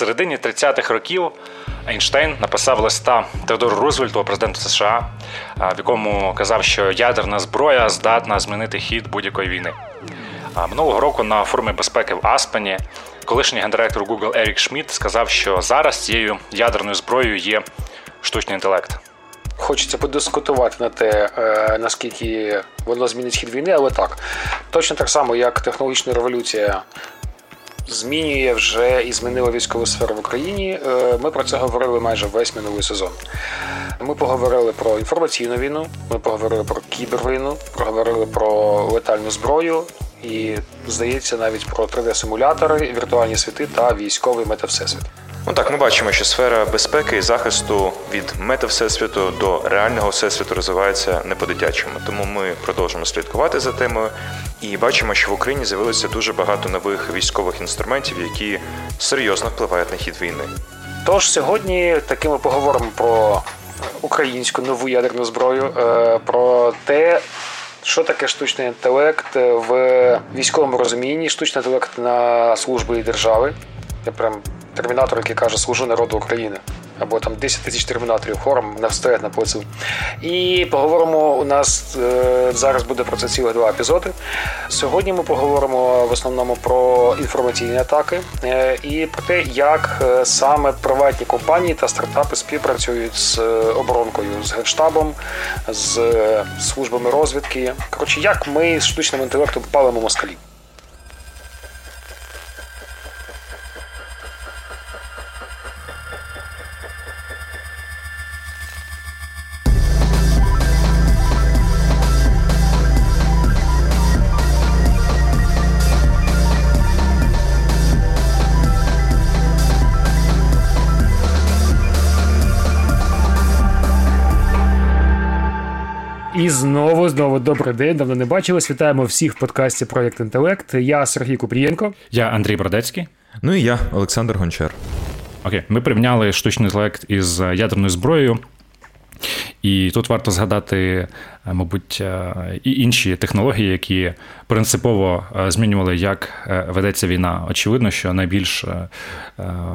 середині 30-х років Ейнштейн написав листа Теодору Рузвельту, президенту США, в якому казав, що ядерна зброя здатна змінити хід будь-якої війни. Минулого року на форумі безпеки в Аспені колишній гендиректор Google Ерік Шмідт сказав, що зараз цією ядерною зброєю є штучний інтелект. Хочеться подискутувати на те, е, наскільки воно змінить хід війни, але так точно так само, як технологічна революція змінює вже і змінила військову сферу в Україні. Е, ми про це говорили майже весь минулий сезон. Ми поговорили про інформаційну війну, ми поговорили про кібервійну, проговорили про летальну зброю. І здається, навіть про 3D-симулятори, віртуальні світи та військовий метавсесвіт. Ну так, ми бачимо, що сфера безпеки і захисту від мета-всесвіту до реального всесвіту розвивається не по-дитячому. Тому ми продовжимо слідкувати за темою і бачимо, що в Україні з'явилося дуже багато нових військових інструментів, які серйозно впливають на хід війни. Тож сьогодні таки ми поговоримо про українську нову ядерну зброю, е, про те. Що таке штучний інтелект в військовому розумінні? Штучний інтелект на службі держави. Я прям термінатор, який каже Служу народу України. Або там 10 тисяч термінаторів хором не встоять на плацу. І поговоримо. У нас е, зараз буде про це цілих два епізоди. Сьогодні ми поговоримо в основному про інформаційні атаки е, і про те, як е, саме приватні компанії та стартапи співпрацюють з оборонкою, з генштабом, з службами розвідки. Коротше, як ми з штучним інтелектом палимо москалі. І знову, знову добрий день. Давно не бачились. Вітаємо всіх в подкасті Проєкт Інтелект. Я Сергій Купрієнко. Я Андрій Бродецький. Ну і я, Олександр Гончар. Окей, ми порівняли штучний інтелект із ядерною зброєю. І тут варто згадати, е, мабуть, е, і інші технології, які принципово е, змінювали, як ведеться війна. Очевидно, що найбільш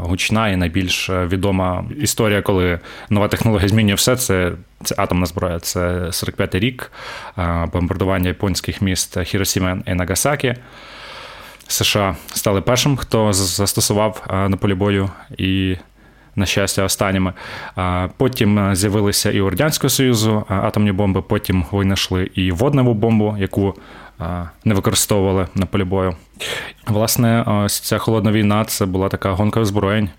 гучна і найбільш відома історія, коли нова технологія змінює все, це це атомна зброя. Це 45-й рік бомбардування японських міст Хіросіма і Нагасакі. США стали першим, хто застосував на полі бою і на щастя, останніми. Потім е, з'явилися і у Радянського Союзу атомні бомби, потім винайшли і водневу бомбу, яку не використовували на полі бою. Власне, ось ця холодна війна це була така гонка озброєнь,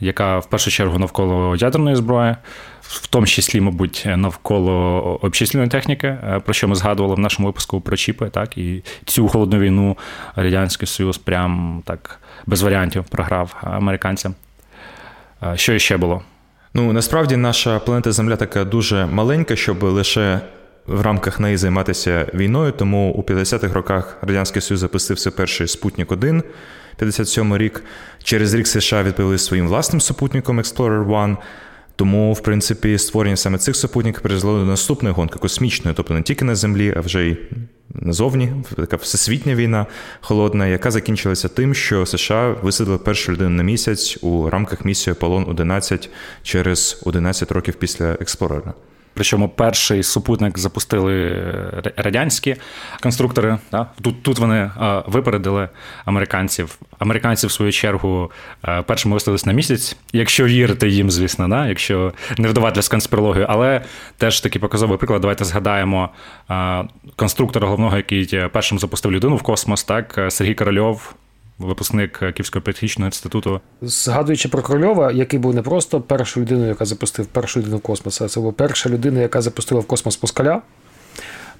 яка в першу чергу навколо ядерної зброї. В тому числі, мабуть, навколо обчислювальної техніки, е, про що ми згадували в нашому випуску про чіпи, так і цю холодну війну Радянський Союз прям так без варіантів програв американцям. Що ще було? Ну насправді наша планета Земля така дуже маленька, щоб лише в рамках неї займатися війною. Тому у 50-х роках Радянський Союз запустився перший Спутник 1 57 рік. Через рік США відповіли своїм власним супутником Explorer 1. Тому, в принципі, створення саме цих супутників призвело до наступної гонки космічної, тобто не тільки на землі, а вже й назовні, така всесвітня війна холодна, яка закінчилася тим, що США висадили першу людину на місяць у рамках місії Аполлон 11 через 11 років після експлорера. Причому перший супутник запустили е, радянські конструктори. Да? Тут тут вони е, випередили американців. Американці, в свою чергу, е, першими виставились на місяць, якщо вірити їм, звісно, да? якщо не вдаватися конспірологію. Але теж такий показовий приклад. Давайте згадаємо конструктора головного, який першим запустив людину в космос, так Сергій Корольов випускник Київського політехнічного інституту. Згадуючи про Корольова, який був не просто першою людиною, яка запустив першу людину в космос, а це була перша людина, яка запустила в космос москаля.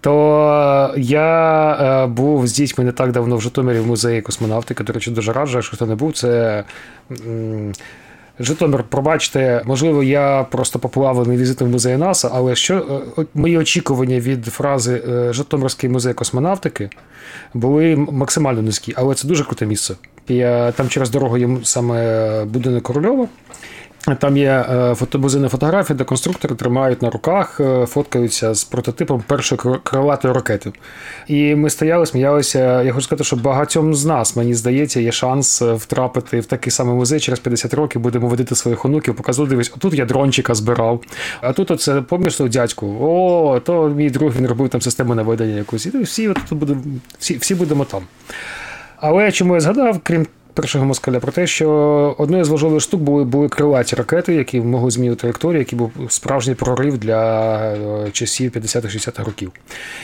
То я е, був з дітьми не так давно в Житомирі в музеї космонавтики. До речі, дуже раджу, якщо хто не був, це. Житомир, пробачте, можливо, я просто поплавлений візитом в музей НАСА, але що е, мої очікування від фрази е, Житомирський музей космонавтики були максимально низькі, але це дуже круте місце. Я, Там через дорогу є саме будинок Корольова. Там є фотобузини фотографії, де конструктори тримають на руках, фоткаються з прототипом першої крилатої ракети. І ми стояли, сміялися. Я хочу сказати, що багатьом з нас, мені здається, є шанс втрапити в такий самий музей через 50 років, будемо водити своїх онуків, показувати, дивись, отут я дрончика збирав, а тут оце, пам'ятаєш, дядьку, о, то мій друг він робив там систему наведення якусь. І всі, тут будемо, всі, всі будемо там. Але чому я згадав, крім першого москаля, про те, що одною з важливих штук були були крилаті ракети, які могли змінити траєкторію, який був справжній прорив для е, часів 50-60-х років.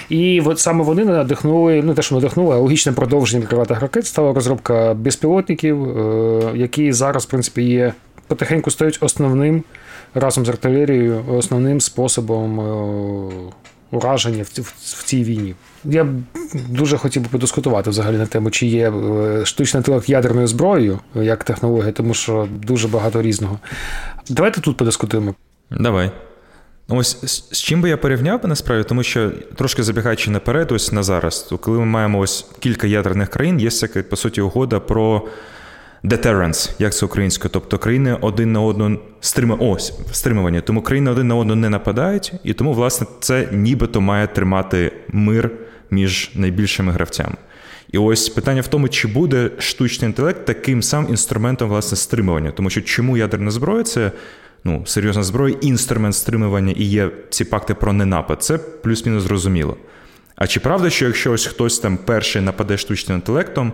І от саме вони надихнули, ну те, що надихнули, а логічним продовженням крилатих ракет стала розробка безпілотників, е, які зараз, в принципі, є потихеньку стають основним разом з артилерією, основним способом е, ураження в, цій війні. Я б дуже хотів би подискутувати взагалі на тему, чи є е, штучний інтелект ядерною зброєю як технологія, тому що дуже багато різного. Давайте тут подискутуємо. Давай. Ось з чим би я порівняв насправді, тому що трошки забігаючи наперед, ось на зараз, то коли ми маємо ось кілька ядерних країн, є всяка, по суті, угода про deterrence, як це українською, тобто країни один на одну стрима... Ось, стримування. Тому країни один на одну не нападають, і тому, власне, це нібито має тримати мир між найбільшими гравцями. І ось питання в тому, чи буде штучний інтелект таким самим інструментом власне стримування. Тому що чому ядерна зброя це ну, серйозна зброя, інструмент стримування і є ці пакти про ненапад. Це плюс-мінус зрозуміло. А чи правда, що якщо ось хтось там перший нападе штучним інтелектом,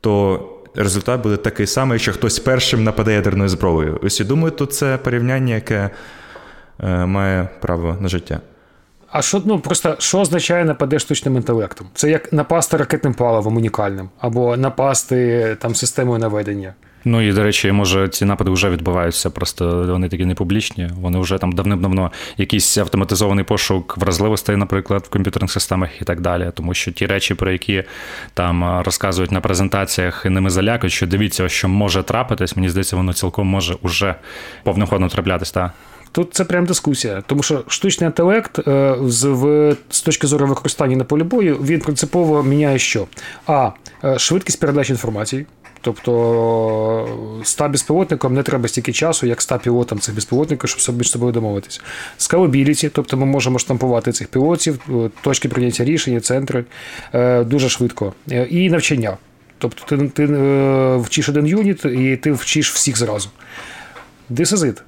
то результат буде такий самий, що хтось першим нападе ядерною зброєю? Ось я думаю, тут це порівняння, яке е, має право на життя. А що ну просто що означає нападе штучним інтелектом? Це як напасти ракетним паливом унікальним, або напасти там системою наведення. Ну і до речі, може, ці напади вже відбуваються, просто вони такі не публічні. Вони вже там давним-давно якийсь автоматизований пошук вразливостей, наприклад, в комп'ютерних системах і так далі. Тому що ті речі, про які там розказують на презентаціях і ними залякують, що дивіться, що може трапитись, мені здається, воно цілком може уже повним ходом траплятись. Та? Тут це прям дискусія, тому що штучний інтелект е, з з точки зору використання на полі бою він принципово міняє що? А е, швидкість передачі інформації. Тобто ста безпілотникам не треба стільки часу, як ста пілотам цих безпілотників, щоб між собою домовитися. Скалабіліті, тобто ми можемо штампувати цих пілотів, е, точки прийняття рішення, центри дуже швидко. І навчання. Тобто ти ти вчиш один юніт і ти вчиш всіх зразу. This is it.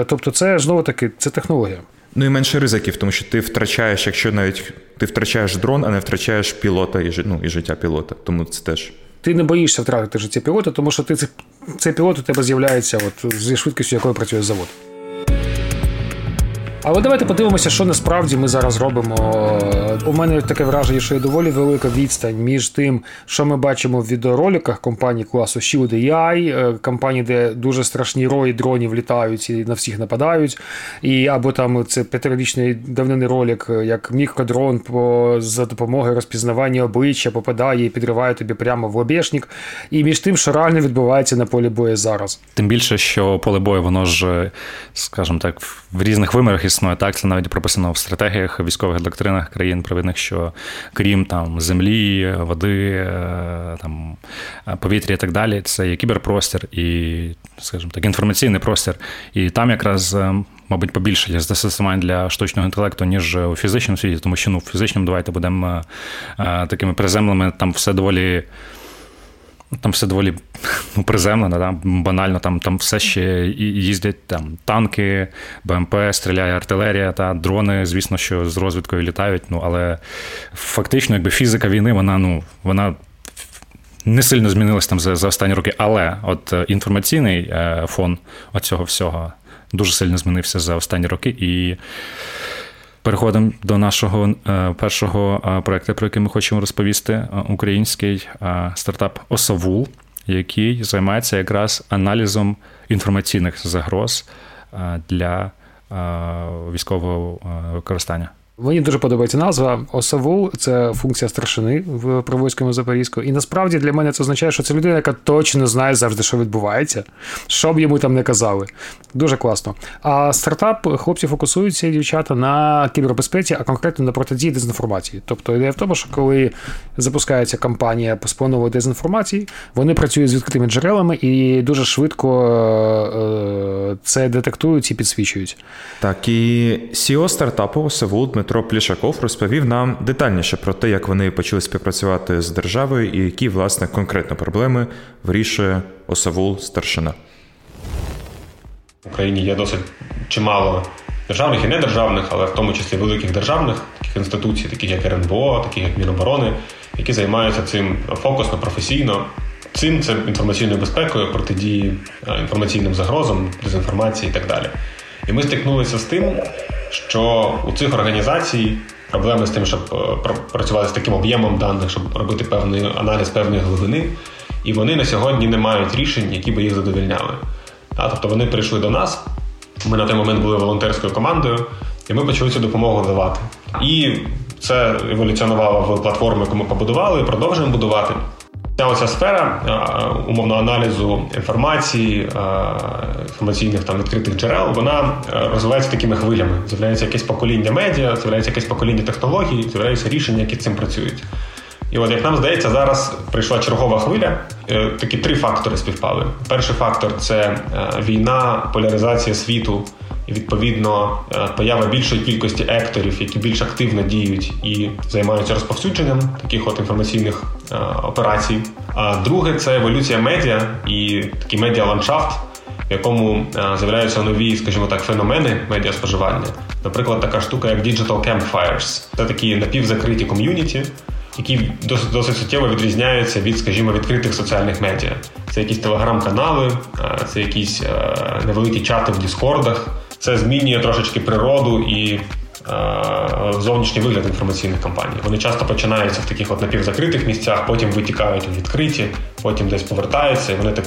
Е, тобто, це знову таки це технологія. Ну і менше ризиків, тому що ти втрачаєш, якщо навіть ти втрачаєш дрон, а не втрачаєш пілота і ну, і життя пілота. Тому це теж. Ти не боїшся втратити життя пілота, тому що ти цей пілот у тебе з'являється от, зі швидкістю, якою працює завод. Але давайте подивимося, що насправді ми зараз робимо. У мене таке враження, що є доволі велика відстань між тим, що ми бачимо в відеороликах компанії класу Shield AI, е, компанії, де дуже страшні рої дронів літають і на всіх нападають. І або там це п'ятирічний давнини ролик, як мікродрон по за допомогою розпізнавання обличчя попадає і підриває тобі прямо в лобешник. І між тим, що реально відбувається на полі бою зараз. Тим більше, що поле бою, воно ж, скажімо так, в різних вимірах існує. Так, це навіть прописано в стратегіях, військових доктринах країн провідних, що крім там землі, води, е, там повітря і так далі, це є кіберпростір і, скажімо так, інформаційний простір. І там якраз. Е, мабуть, побільше є застосувань для штучного інтелекту, ніж у фізичному світі, тому що ну, в фізичному давайте будемо е, такими приземлими, там все доволі там все доволі ну, приземлено, там, банально, там там все ще їздять там танки, БМП, стріляє артилерія, та дрони, звісно, що з розвідкою літають. Ну, але фактично, якби фізика війни, вона ну, вона. Не сильно змінилась там за за останні роки, але от е, інформаційний е, фон оцього всього дуже сильно змінився за останні роки. І Переходимо до нашого е, першого е, проекту, про який ми хочемо розповісти: е, український стартап Осавул, який займається якраз аналізом інформаційних загроз для військового використання. Мені дуже подобається назва. Осавул це функція старшини в Провойському Запорізьку. І насправді для мене це означає, що це людина, яка точно знає завжди, що відбувається, що б йому там не казали. Дуже класно. А стартап хлопці фокусуються дівчата на кібербезпеці, а конкретно на протидії дезінформації. Тобто ідея в тому, що коли запускається кампанія по сповнової дезінформації, вони працюють з відкритими джерелами і дуже швидко е, це детектують і підсвічують. Так і CEO стартапу Осавул Плішаков розповів нам детальніше про те, як вони почали співпрацювати з державою і які, власне, конкретно проблеми вирішує Осавул старшина. В Україні є досить чимало державних і недержавних, але в тому числі великих державних таких інституцій, таких як РНБО, таких як Міноборони, які займаються цим фокусно, професійно. Цим це інформаційною безпекою, протидії е, інформаційним загрозам, дезінформації і так далі. І ми стикнулися з тим, що у цих організацій проблеми з тим, щоб е, працювати з таким об'ємом даних, щоб робити певний аналіз певної глибини, і вони на сьогодні не мають рішень, які би їх задовільняли. Тобто вони прийшли до нас. Ми на той момент були волонтерською командою, і ми почали цю допомогу давати. І це еволюціонувало в платформу, яку ми побудували, і продовжуємо будувати. Ця оця сфера е, умовно аналізу інформації, е, інформаційних там відкритих джерел, вона е, розвивається такими хвилями. З'являється якесь покоління медіа, з'являється якесь покоління технологій, з'являються рішення, які цим працюють. І от, як нам здається, зараз прийшла чергова хвиля. Такі три фактори співпали. Перший фактор це війна, поляризація світу і відповідно е, поява більшої кількості екторів, які більш активно діють і займаються розповсюдженням таких от інформаційних е, операцій. А друге це еволюція медіа і такий медіа-ландшафт, в якому е, з'являються нові, скажімо так, феномени медіаспоживання. Наприклад, така штука, як Digital Campfires. Це такі напівзакриті ком'юніті. Які досить досить суттєво відрізняються від, скажімо, відкритих соціальних медіа. Це якісь телеграм-канали, це якісь невеликі чати в Діскордах, це змінює трошечки природу і е, зовнішній вигляд інформаційних кампаній. Вони часто починаються в таких от напівзакритих місцях, потім витікають у відкриті, потім десь повертаються, і вони так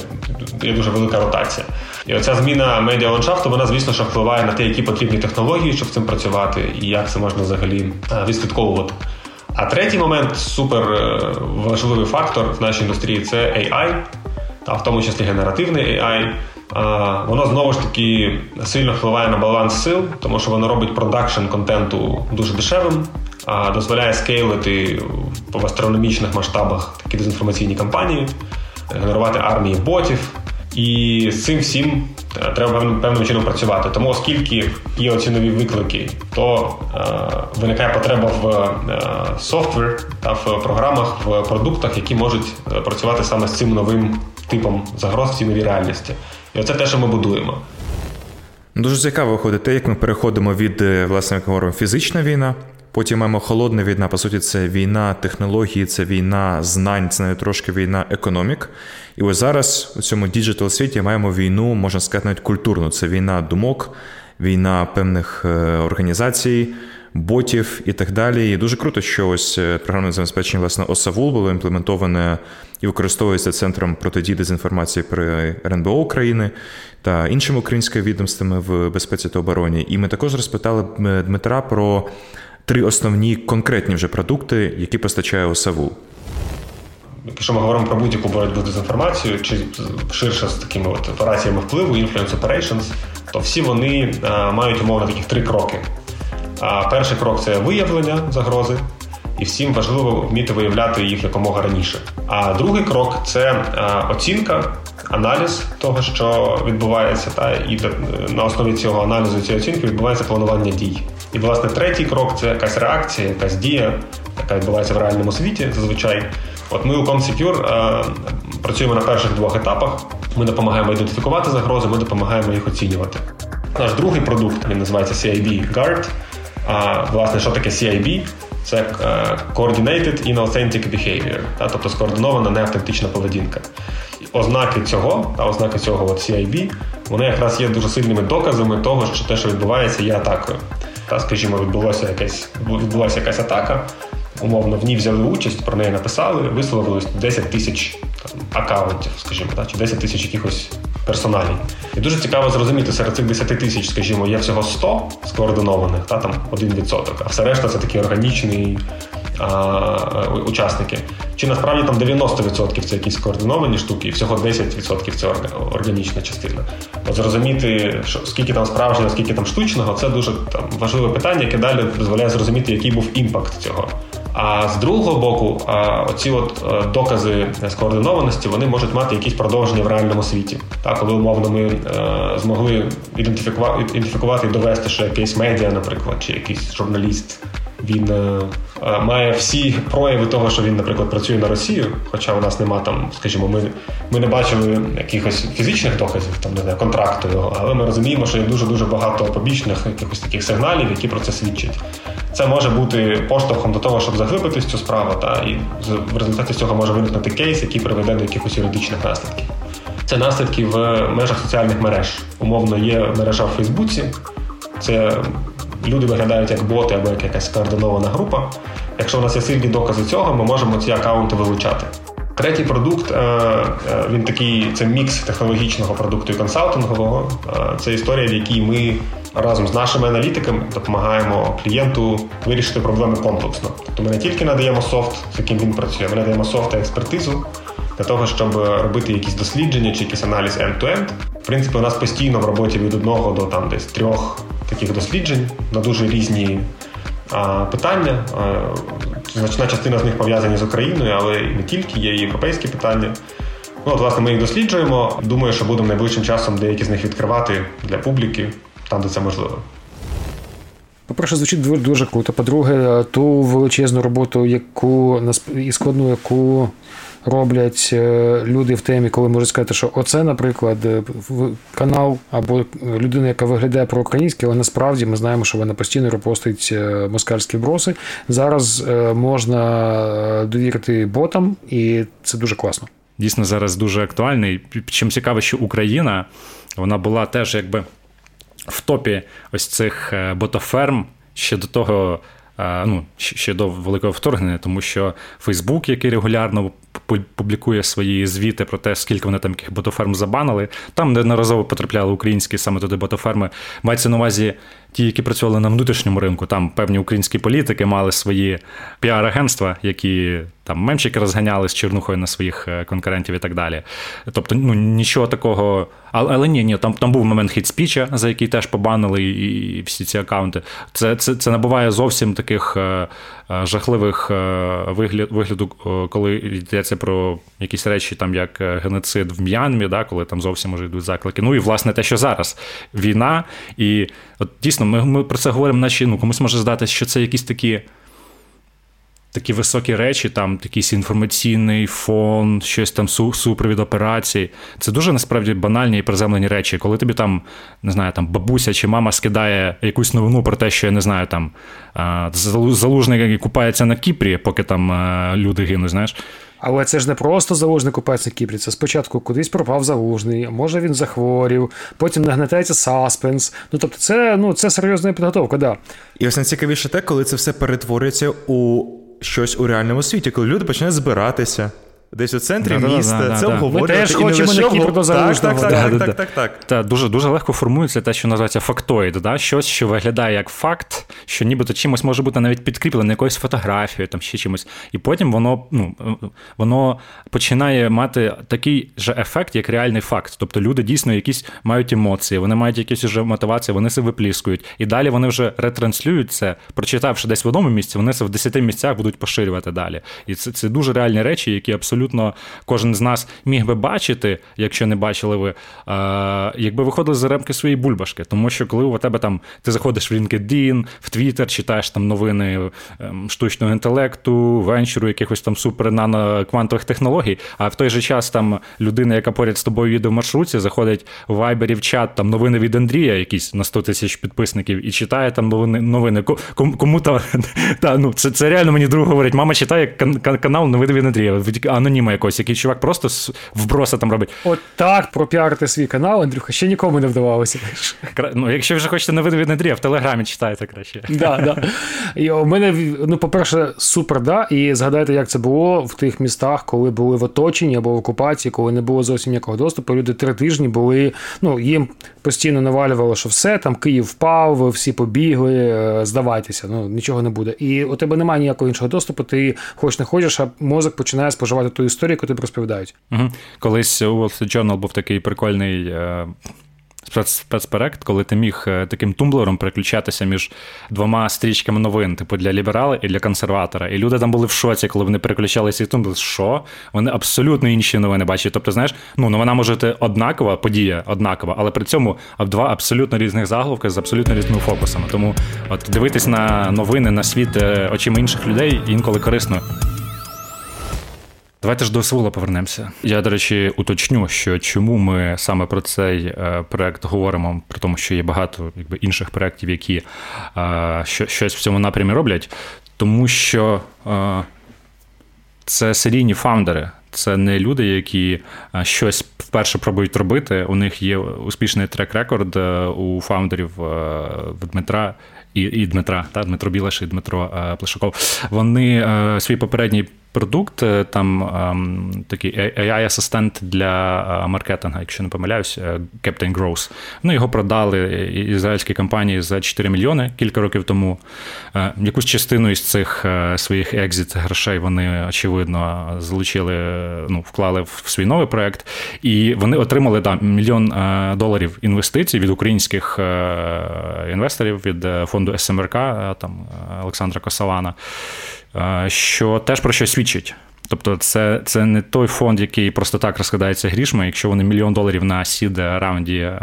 є дуже велика ротація. І оця зміна медіа ландшафту, вона, звісно, що впливає на те, які потрібні технології, щоб з цим працювати, і як це можна взагалі е, відслідковувати. А третій момент супер е, важливий фактор в нашій індустрії це AI, та в тому числі генеративний AI. Воно знову ж таки сильно впливає на баланс сил, тому що воно робить продакшн контенту дуже дешевим, дозволяє скейлити в астрономічних масштабах такі дезінформаційні кампанії, генерувати армії ботів. І з цим всім е, треба певним чином працювати. Тому, оскільки є оці нові виклики, то е, виникає потреба в е, software та в програмах, в продуктах, які можуть е, працювати саме з цим новим типом загроз в цій новій реальності. І оце те, що ми будуємо. Дуже цікаво виходить те, як ми переходимо від, е, власне, як говоримо, фізична війна. Потім маємо холодна війна. По суті, це війна технології, це війна знань, це навіть трошки війна економік. І ось зараз у цьому digital світі маємо війну, можна сказати, навіть культурну. Це війна думок, війна певних е, організацій, ботів і так далі. І дуже круто, що ось е, програмне забезпечення власне ОСАВУЛ було імплементоване і використовується центром протидії дезінформації при РНБО України та іншими українськими відомствами в безпеці та обороні. І ми також розпитали е, Дмитра про три основні конкретні вже продукти, які постачає ОСАВУЛ. Якщо ми говоримо про будь-яку боротьбу з дезінформацією, чи ширше з такими от операціями впливу, influence operations, то всі вони а, мають умовно таких три кроки. А перший крок це виявлення загрози, і всім важливо вміти виявляти їх якомога раніше. А другий крок це оцінка, аналіз того, що відбувається, та і на основі цього аналізу цієї оцінки відбувається планування дій. І, власне, третій крок це якась реакція, якась дія, яка відбувається в реальному світі зазвичай. От ми у ComSecure працюємо на перших двох етапах. Ми допомагаємо ідентифікувати загрози, ми допомагаємо їх оцінювати. Наш другий продукт він називається CIB Guard. А власне, що таке CIB? Це е, Coordinated Inauthentic Behavior, та, тобто скоординована неавтентична поведінка. Ознаки цього, та ознаки цього от CIB, вони якраз є дуже сильними доказами того, що те, що відбувається, є атакою. Та, Скажімо, відбулося якась, відбулася якась атака, умовно, в ній взяли участь, про неї написали, висловилось 10 тисяч аккаунтів, скажімо, та, чи 10 тисяч якихось персоналій. І дуже цікаво зрозуміти, серед цих 10 тисяч, скажімо, є всього 100 скоординованих, та там 1%, а все решта це такі органічні а, учасники. Чи насправді там 90% це якісь координовані штуки, і всього 10% це органічна частина. От зрозуміти, що скільки там справжнього, скільки там штучного, це дуже там важливе питання, яке далі дозволяє зрозуміти, який був імпакт цього. А з другого боку, оці от е, докази скоординованості вони можуть мати якісь продовження в реальному світі. Так, коли умовно ми е, змогли ідентифікувати і довести, що якийсь медіа, наприклад, чи якийсь журналіст він е, е, має всі прояви того, що він, наприклад, працює на Росію. Хоча у нас нема там, скажімо, ми ми не бачили якихось фізичних доказів, там не знаю, контракту його, але ми розуміємо, що є дуже дуже багато побічних якихось таких сигналів, які про це свідчать. Це може бути поштовхом до того, щоб заглибитись цю справу, та і в результаті цього може виникнути кейс, який приведе до якихось юридичних наслідків. Це наслідки в межах соціальних мереж. Умовно, є мережа в Фейсбуці. Це люди виглядають як боти або як якась координована група. Якщо у нас є сильні докази цього, ми можемо ці аккаунти вилучати. Третій продукт е, е, він такий це мікс технологічного продукту і консалтингового. Е, це історія, в якій ми разом з нашими аналітиками допомагаємо клієнту вирішити проблеми комплексно. Тобто ми не тільки надаємо софт, з яким він працює, ми надаємо софт і експертизу для того, щоб робити якісь дослідження чи якийсь аналіз end-to-end. В принципі, у нас постійно в роботі від одного до там десь трьох таких досліджень на дуже різні питання. Значна частина з них пов'язані з Україною, але не тільки, є і європейські питання. Ну, от, власне, ми їх досліджуємо. Думаю, що будемо найближчим часом деякі з них відкривати для публіки, там, де це можливо. По-перше, звучить дуже круто. По-друге, ту величезну роботу, яку і складну, яку роблять е, люди в темі, коли можуть сказати, що оце, наприклад, е, канал або людина, яка виглядає проукраїнське, але насправді ми знаємо, що вона постійно репостить е, москальські броси. Зараз можна довірити ботам, і це дуже класно. Дійсно, зараз дуже актуальний. Чим цікаво, що Україна вона була теж якби в топі ось цих ботоферм ще до того. Ну, ще до великого вторгнення, тому що Фейсбук, який регулярно публікує свої звіти про те, скільки вони там яких ботоферм забанили. Там неодноразово потрапляли українські саме туди ботоферми. Мається на увазі ті, які працювали на внутрішньому ринку. Там певні українські політики мали свої піар-агентства, які там мемчики розганяли з чернухою на своїх е, конкурентів і так далі. Тобто, ну нічого такого. Але, але ні, ні, там там був момент хітспіча, за який теж побанили і, і всі ці аккаунти. Це це, це набуває зовсім таких е, е жахливих е, вигляд, вигляду, коли йдеться про якісь речі, там як е, геноцид в М'янмі, да, коли там зовсім може йдуть заклики. Ну і власне те, що зараз війна, і от дійсно ми ми про це говоримо, наче ну комусь може здатися, що це якісь такі такі високі речі, там якийсь інформаційний фон, щось там супровід операцій. Це дуже насправді банальні і приземлені речі. Коли тобі там, не знаю, там бабуся чи мама скидає якусь новину про те, що я не знаю, там залужник купається на Кіпрі, поки там люди гинуть, знаєш. Але це ж не просто залужний купається на Кіпрі. Це спочатку кудись пропав залужний, може він захворів, потім нагнетається саспенс. Ну тобто, це ну це серйозна підготовка, да. І ось найцікавіше те, коли це все перетворюється у щось у реальному світі, коли люди починають збиратися. Десь у центрі да, міста да, да, це обговорювати. Ми теж хочемо Так, так, так, так, так, так. Та, дуже дуже легко формується те, що називається фактоїд. Да? Щось, що виглядає як факт, що нібито чимось може бути навіть підкріплене якоюсь фотографією, там ще чимось. І потім воно ну, воно починає мати такий же ефект, як реальний факт. Тобто люди дійсно якісь мають емоції, вони мають якісь вже мотивації, вони це випліскують. І далі вони вже ретранслюють це, прочитавши десь в одному місці, вони це в десяти місцях будуть поширювати далі. І це, це дуже реальні речі, які абсолютно абсолютно кожен з нас міг би бачити, якщо не бачили ви, якби виходили за рамки своєї бульбашки. Тому що коли у тебе там ти заходиш в LinkedIn, в Twitter, читаєш там новини ем, штучного інтелекту, венчуру, якихось там супер-нано-квантових технологій, а в той же час там людина, яка поряд з тобою їде в маршрутці, заходить в Viber в чат там новини від Андрія, якісь на 100 тисяч підписників, і читає там новини. новини. Кому та, та ну це це реально мені друг говорить, мама читає канал новини від Андрія. А аноніма якогось, який чувак просто вброса там робить. От так пропіарити свій канал, Андрюха, ще нікому не вдавалося. Ну, Якщо вже хочете новини від Андрія, в Телеграмі читайте краще. краще. Да, да. І у мене, ну, по-перше, супер, да. І згадайте, як це було в тих містах, коли були в оточенні або в окупації, коли не було зовсім ніякого доступу. Люди три тижні були. Ну, їм постійно навалювало, що все, там Київ впав, всі побігли, е, здавайтеся, ну нічого не буде. І у тебе немає ніякого іншого доступу, ти хоч не хочеш, а мозок починає споживати ту історію, яку тобі розповідають. Угу. Колись у Wall Street Journal був такий прикольний. Е, спецпроект, коли ти міг е, таким тумблером переключатися між двома стрічками новин, типу для ліберала і для консерватора. І люди там були в шоці, коли вони переключалися і тумблер. Що? Вони абсолютно інші новини бачать. Тобто, знаєш, ну новина може бути однакова, подія однакова, але при цьому два абсолютно різних заголовки з абсолютно різними фокусами. Тому от дивитись на новини на світ е, очима інших людей інколи корисно. Давайте ж до Сеула повернемося. Я, до речі, уточню, що чому ми саме про цей е, проект говоримо, при тому, що є багато якби, інших проєктів, які е, що, щось в цьому напрямі роблять, тому що е, це серійні фаундери. Це не люди, які щось вперше пробують робити. У них є успішний трек-рекорд у фаундерів Дмитра і і Дмитра, та Дмитро Білаш і Дмитро Плешаков. Вони свій попередній продукт, е, там ем, такий AI-асистент для е, маркетинга, якщо не помиляюсь, е, Captain Growth. Ну, його продали ізраїльській компанії за 4 мільйони кілька років тому. Якусь частину із цих своїх екзит грошей вони, очевидно, залучили, ну, вклали в свій новий проект, і вони отримали да, мільйон доларів інвестицій від українських інвесторів від фонду СМРК там Олександра Косалана що теж про щось свідчить. Тобто, це це не той фонд, який просто так розкладається грішми. Якщо вони мільйон доларів на сід раунді е,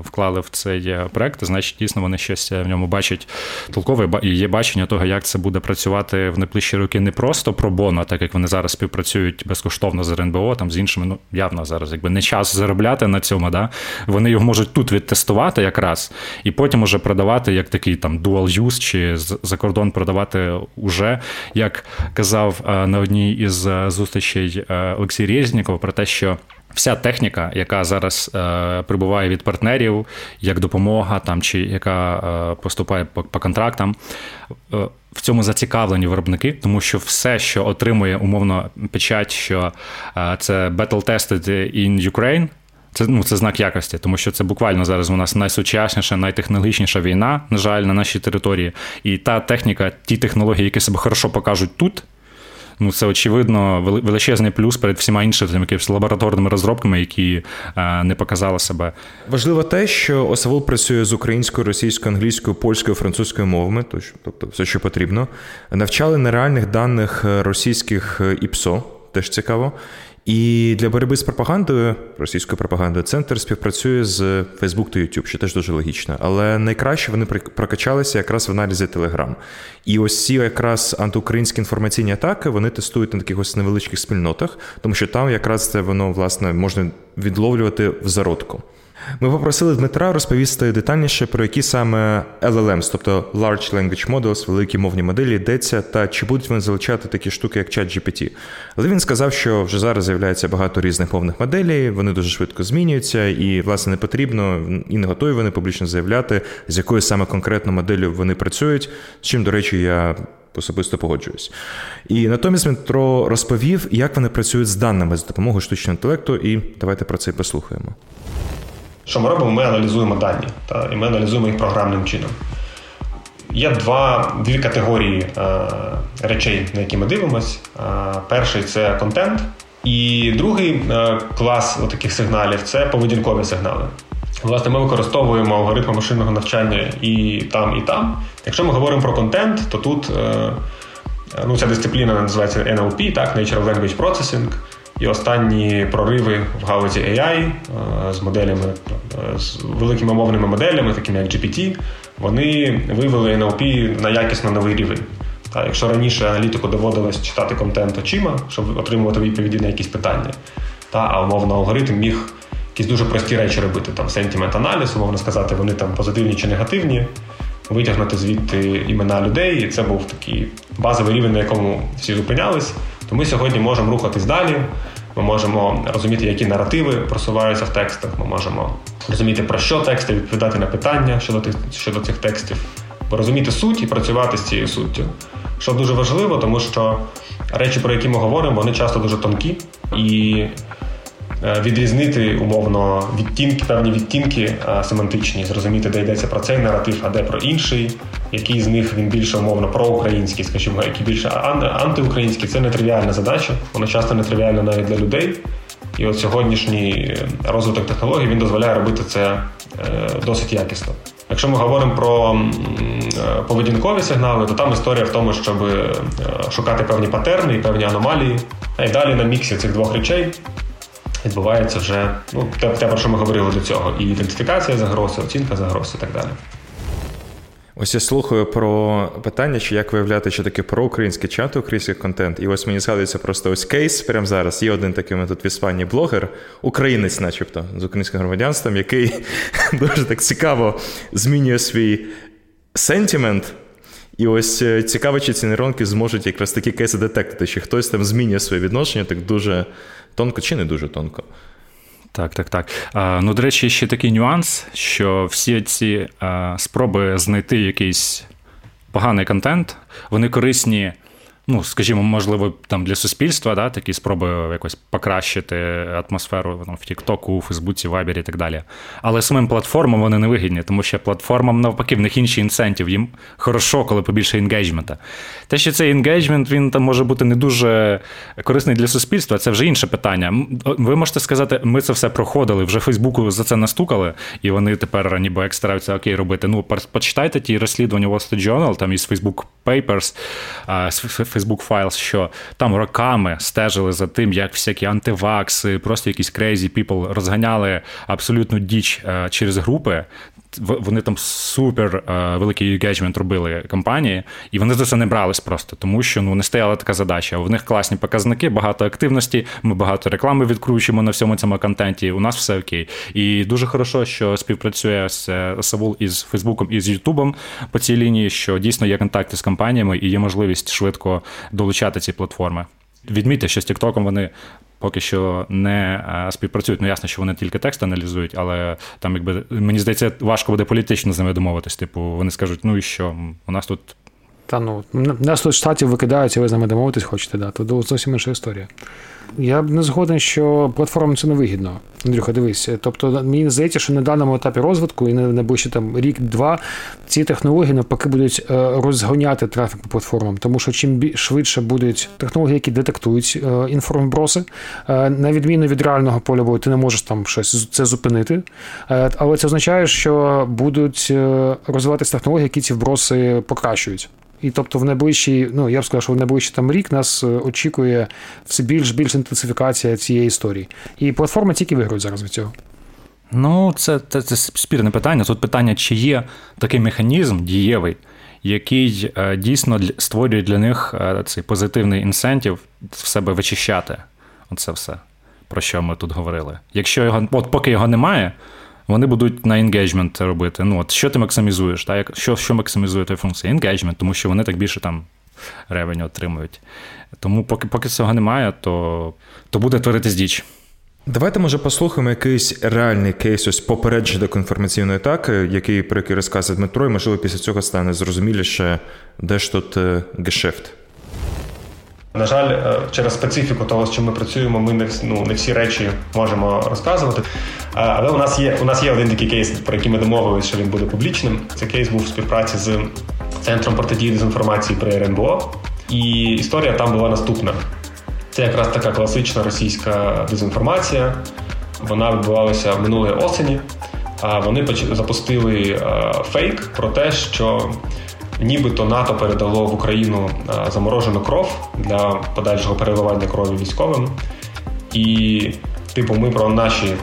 вклали в цей проект, значить дійсно вони щось в ньому бачать толкове і є бачення того, як це буде працювати в найближчі роки не просто про боно, так як вони зараз співпрацюють безкоштовно з РНБО, там з іншими. Ну явно зараз, якби не час заробляти на цьому. Да? Вони його можуть тут відтестувати якраз, і потім уже продавати як такий там dual use, чи за кордон продавати уже, як казав е, на одній із е, зустрічей е, Олексій Резніков про те, що. Вся техніка, яка зараз е, прибуває від партнерів, як допомога, там чи яка поступає по, по контрактам, в цьому зацікавлені виробники, тому що все, що отримує умовно печать, що це battle tested in Ukraine, це ну, це знак якості, тому що це буквально зараз у нас найсучасніша, найтехнологічніша війна, на жаль, на нашій території. І та техніка, ті технології, які себе хорошо покажуть тут ну це очевидно величезний плюс перед всіма іншими якимись лабораторними розробками, які е, не показали себе. Важливо те, що Осавул працює з українською, російською, англійською, польською, французькою мовами, тобто все, що потрібно. Навчали нереальних даних російських е, ІПСО, теж цікаво. І для боротьби з пропагандою, російською пропагандою, центр співпрацює з Facebook та YouTube, що теж дуже логічно. Але найкраще вони прокачалися якраз в аналізі Telegram. І ось ці якраз антиукраїнські інформаційні атаки вони тестують на таких ось невеличких спільнотах, тому що там якраз це воно власне можна відловлювати в зародку. Ми попросили Дмитра розповісти детальніше про які саме LLMs, тобто Large Language Models, великі мовні моделі, йдеться, та чи будуть вони залучати такі штуки, як ChatGPT. Але він сказав, що вже зараз з'являється багато різних мовних моделей, вони дуже швидко змінюються, і, власне, не потрібно і не готові вони публічно заявляти, з якою саме конкретно моделлю вони працюють, з чим, до речі, я. Особисто погоджуюсь. І натомість Дмитро розповів, як вони працюють з даними з допомогою штучного інтелекту, і давайте про це і послухаємо. Що ми робимо? Ми аналізуємо дані, та, і ми аналізуємо їх програмним чином. Є два, дві категорії е, речей, на які ми дивимося. Е, перший це контент, і другий е, клас таких сигналів це поведінкові сигнали. Власне, ми використовуємо алгоритми машинного навчання і там, і там. Якщо ми говоримо про контент, то тут е, ну, ця дисципліна називається NLP, так, Natural Language Processing. І останні прориви в галузі AI е, з моделями, е, з великими мовними моделями, такими як GPT, вони вивели NLP на якісно новий рівень. Та, якщо раніше аналітику доводилось читати контент очима, щоб отримувати відповіді на якісь питання, та, а умовно алгоритм міг якісь дуже прості речі робити, там сентимент-аналіз, умовно сказати, вони там позитивні чи негативні, витягнути звідти імена людей, і це був такий базовий рівень, на якому всі зупинялись. То ми сьогодні можемо рухатись далі. Ми можемо розуміти, які наративи просуваються в текстах. Ми можемо розуміти, про що тексти, відповідати на питання щодо тих, щодо цих текстів. розуміти суть і працювати з цією суттю. Що дуже важливо, тому що речі, про які ми говоримо, вони часто дуже тонкі і відрізнити умовно відтінки, певні відтінки е, семантичні, зрозуміти, де йдеться про цей наратив, а де про інший, який з них він більше умовно проукраїнський, скажімо, який більше антиукраїнський. Це нетривіальна задача, вона часто нетривіальна навіть для людей. І от сьогоднішній розвиток технологій він дозволяє робити це е, досить якісно. Якщо ми говоримо про поведінкові сигнали, то там історія в тому, щоб шукати певні патерни і певні аномалії. А й далі на міксі цих двох речей відбувається вже ну, те, те, про що ми говорили до цього: і ідентифікація загрози, оцінка загроз і так далі. Ось я слухаю про питання, чи як виявляти, що таке проукраїнський чат, український контент. І ось мені згадується просто ось кейс. Прямо зараз є один такий ми тут в Іспанії блогер, українець, начебто, з українським громадянством, який дуже так цікаво змінює свій сентимент. І ось е, цікаво, чи ці нейронки зможуть якраз такі кейси детектити, чи хтось там змінює своє відношення так дуже Тонко чи не дуже тонко? Так, так, так. А, Ну, до речі, ще такий нюанс, що всі ці а, спроби знайти якийсь поганий контент, вони корисні ну, скажімо, можливо, там для суспільства, да, такі спроби якось покращити атмосферу там, в Тіктоку, у Фейсбуці, Вайбері і так далі. Але самим платформам вони не вигідні, тому що платформам, навпаки, в них інший incentive. Їм хорошо, коли побільше engagement а. Те, що цей engagement він там може бути не дуже корисний для суспільства, це вже інше питання. Ви можете сказати, ми це все проходили, вже Фейсбуку за це настукали, і вони тепер ніби як стараються okay робити. Ну, почитайте ті розслідування Wall Street Journal, там із Facebook Papers, Facebook Files, що там роками стежили за тим, як всякі антивакси, просто якісь crazy people розганяли абсолютну діч е, через групи. Вони там супер е, великий engagement робили компанії, і вони за це не брались просто, тому що ну не стояла така задача. У них класні показники, багато активності. Ми багато реклами відкручуємо на всьому цьому контенті. У нас все окей. І дуже хорошо, що співпрацює з е, Савул із Фейсбуком і з Ютубом по цій лінії, що дійсно є контакти з компаніями і є можливість швидко долучати ці платформи. Відмітьте, що з Тіктоком вони поки що не е, співпрацюють. Ну, ясно, що вони тільки текст аналізують, але там, якби мені здається, важко буде політично з ними домовитись. Типу, вони скажуть, ну і що, у нас тут. Та ну, нас тут штатів викидають, і ви з нами домовитись хочете, да, то зовсім інша історія. Я б не згоден, що платформам це не вигідно. Андрюха, дивись. Тобто, мені здається, що на даному етапі розвитку і на найближчі там рік-два ці технології навпаки будуть е, розгоняти трафік по платформам, тому що чим швидше будуть технології, які детектують е, інформброси, е, на відміну від реального поля бою, ти не можеш там щось це зупинити. Але це означає, що будуть розвиватися технології, які ці вброси покращують. І тобто, в найближчий, ну я б сказав, що в найближчий там рік нас е, очікує все більш більш інтенсифікація цієї історії. І платформи тільки виграють зараз від цього. Ну, це, це, це спірне питання. Тут питання, чи є такий механізм дієвий, який е, дійсно створює для них е, цей позитивний incentive в себе вичищати. Оце все, про що ми тут говорили. Якщо його, от поки його немає, вони будуть на engagement робити. Ну, от Що ти максимізуєш? Так? Що що максимізує твоя функція? Engagement, тому що вони так більше там revenue отримують. Тому поки поки цього немає, то то буде творитись діч. Давайте, може, послухаємо якийсь реальний кейс ось попередження конформаційної атаки, який про який розказує Дмитро, і можливо після цього стане зрозуміліше, де ж тут е, гешефт. На жаль, е, через специфіку того, з чим ми працюємо, ми не ну, не всі речі можемо розказувати. Е, але у нас є у нас є один такий кейс, про який ми домовилися, що він буде публічним. Цей кейс був в співпраці з центром протидії дезінформації при РНБО. І історія там була наступна: це якраз така класична російська дезінформація. Вона відбувалася минулої осені. Вони запустили е, фейк про те, що нібито НАТО передало в Україну е, заморожену кров для подальшого переливання крові військовим. І, типу, ми про наші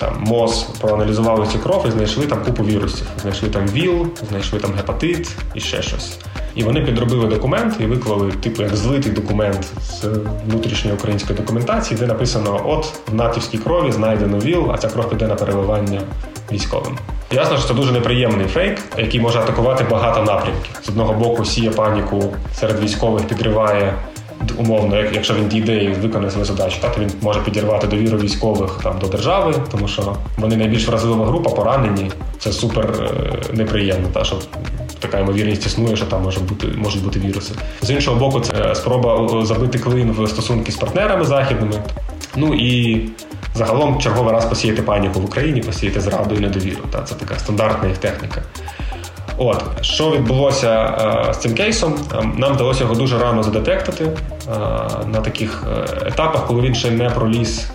там МОЗ проаналізували цю кров і знайшли там купу вірусів. Знайшли там ВІЛ, знайшли там гепатит і ще щось. І вони підробили документ і виклали, типу, як злитий документ з внутрішньої української документації, де написано: от в натівській крові знайдено ВІЛ, а ця кров піде на переливання військовим. Ясно, що це дуже неприємний фейк, який може атакувати багато напрямків. З одного боку, сіє паніку серед військових, підриває умовно, якщо він дійде і виконає свою задачу, так він може підірвати довіру військових там до держави, тому що вони найбільш вразлива група, поранені. Це супер е, неприємно. Та що така ймовірність існує, що там може бути можуть бути віруси. З іншого боку, це спроба забити клин в стосунки з партнерами західними. Ну і загалом черговий раз посіяти паніку в Україні, посіяти зраду і недовіру. Та це така стандартна їх техніка. От, що відбулося а, з цим кейсом? Нам вдалося його дуже рано задетектити а, на таких е, етапах, коли він ще не проліз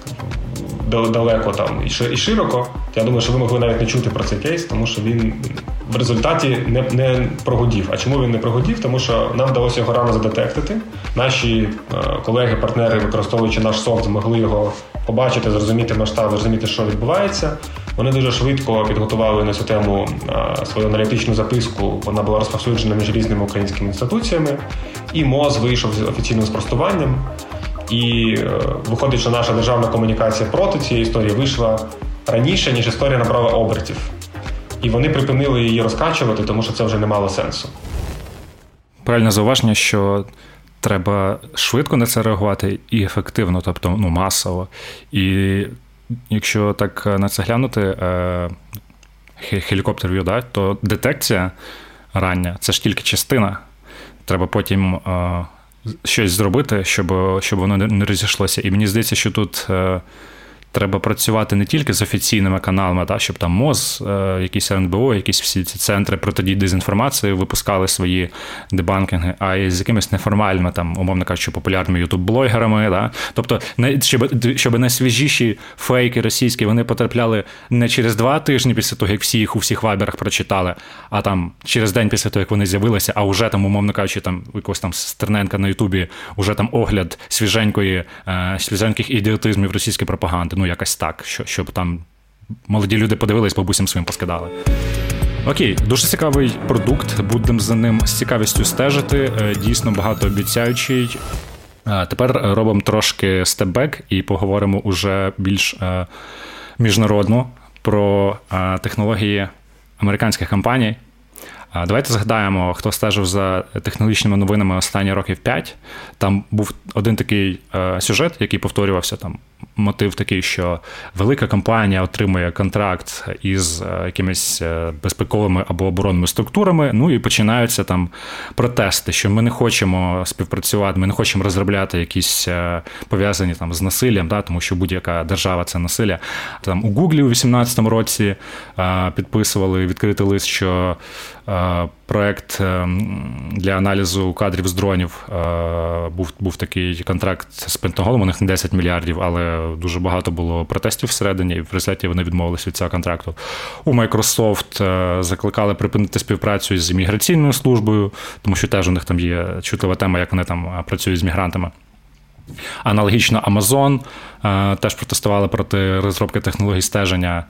далеко там і широко. Я думаю, що ви могли навіть не чути про цей кейс, тому що він в результаті не не прогодів. А чому він не прогодів? Тому що нам вдалося його рано задетектити. Наші е, колеги-партнери, використовуючи наш софт, змогли його побачити, зрозуміти масштаб, зрозуміти, що відбувається. Вони дуже швидко підготували на цю тему е, свою аналітичну записку. Вона була розповсюджена між різними українськими інституціями, і МОЗ вийшов з офіційним спростуванням. І е, виходить, що наша державна комунікація проти цієї історії вийшла раніше, ніж історія набрала обертів. І вони припинили її розкачувати, тому що це вже не мало сенсу. Правильне зауваження, що треба швидко на це реагувати і ефективно, тобто ну, масово. І якщо так на це глянути, е, хелікоптер в'ю, да, то детекція рання це ж тільки частина. Треба потім е, щось зробити, щоб щоб воно не розійшлося. І мені здається, що тут е, треба працювати не тільки з офіційними каналами, та, щоб там МОЗ, е, якісь РНБО, якісь всі ці центри протидії дезінформації випускали свої дебанкінги, а й з якимись неформальними, там, умовно кажучи, популярними ютуб-блогерами. Да? Тобто, не, щоб щоб найсвіжіші фейки російські вони потрапляли не через два тижні після того, як всі їх у всіх вайберах прочитали, а там через день після того, як вони з'явилися, а вже там, умовно кажучи, там якогось там Стерненка на Ютубі, уже там огляд свіженької, е, свіженьких ідіотизмів російської пропаганди ну якось так, що, щоб там молоді люди подивились, бабусям своїм поскидали. Окей, дуже цікавий продукт. Будемо за ним з цікавістю стежити. Е, дійсно багато обіцяючий. Е, тепер робимо трошки степбек і поговоримо уже більш е, міжнародно про технології американських компаній. Давайте згадаємо, хто стежив за технологічними новинами останні років 5. Там був один такий сюжет, який повторювався там мотив такий, що велика компанія отримує контракт із е, якимись е, безпековими або оборонними структурами. Ну і починаються там протести, що ми не хочемо співпрацювати, ми не хочемо розробляти якісь е, пов'язані там з насиллям, да, тому що будь-яка держава це насилля. Там у Гуглі у 2018 році підписували відкритий лист, що проект для аналізу кадрів з дронів був був такий контракт з Пентагоном, у них не 10 мільярдів, але дуже багато було протестів всередині, і в результаті вони відмовилися від цього контракту. У Microsoft е, закликали припинити співпрацю з імміграційною службою, тому що теж у них там є чутлива тема, як вони там е, працюють з мігрантами. Аналогічно Amazon е, теж протестували проти розробки технологій стеження.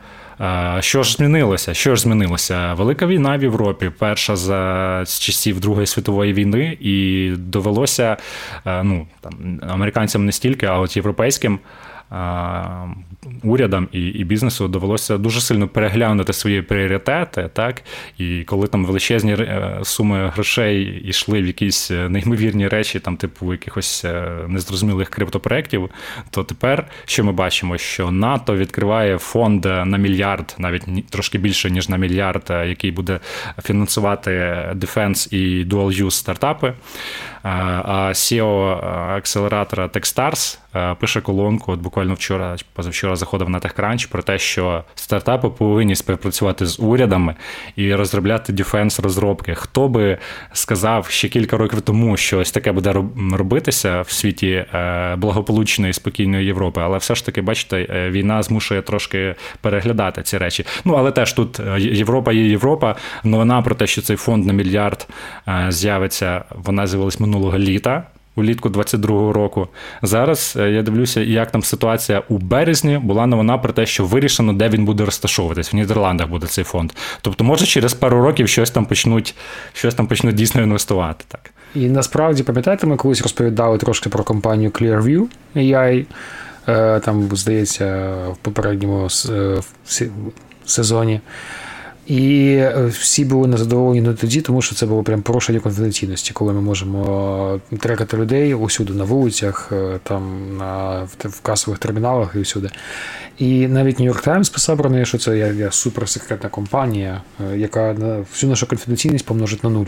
Що ж змінилося? Що ж змінилося? Велика війна в Європі, перша за з часів Другої світової війни, і довелося ну, там, американцям не стільки, а от європейським урядам і і бізнесу довелося дуже сильно переглянути свої пріоритети, так і коли там величезні е, суми грошей йшли в якісь е, неймовірні речі, там, типу якихось е, незрозумілих криптопроєктів, то тепер що ми бачимо, що НАТО відкриває фонд на мільярд, навіть трошки більше ніж на мільярд, який буде фінансувати Defense і Dual Use стартапи. А CEO акселератора Techstars пише колонку. От буквально вчора, позавчора заходив на TechCrunch про те, що стартапи повинні співпрацювати з урядами і розробляти defense розробки. Хто би сказав ще кілька років тому, що ось таке буде робитися в світі е, благополучної спокійної Європи, але все ж таки, бачите, е, війна змушує трошки переглядати ці речі. Ну але теж тут е, Європа є Європа. Новина про те, що цей фонд на мільярд з'явиться, вона з'явилась минулого літа. Улітку 22-го року. Зараз е, я дивлюся, як там ситуація у березні була новина про те, що вирішено, де він буде розташовуватись. В Нідерландах буде цей фонд. Тобто, може, через пару років щось там почнуть щось там почнуть дійсно інвестувати. Так. І насправді, пам'ятаєте, ми колись розповідали трошки про компанію Clearview AI. Е, там, здається, в попередньому е, сезоні. І всі були незадоволені тоді, тому що це було прям порушення конфіденційності, коли ми можемо трекати людей усюди на вулицях, там на в касових терміналах і всюди. І навіть Нью-Йорк Таймс писав про неї, що це є, є суперсекретна компанія, яка всю нашу конфіденційність помножить на нуль.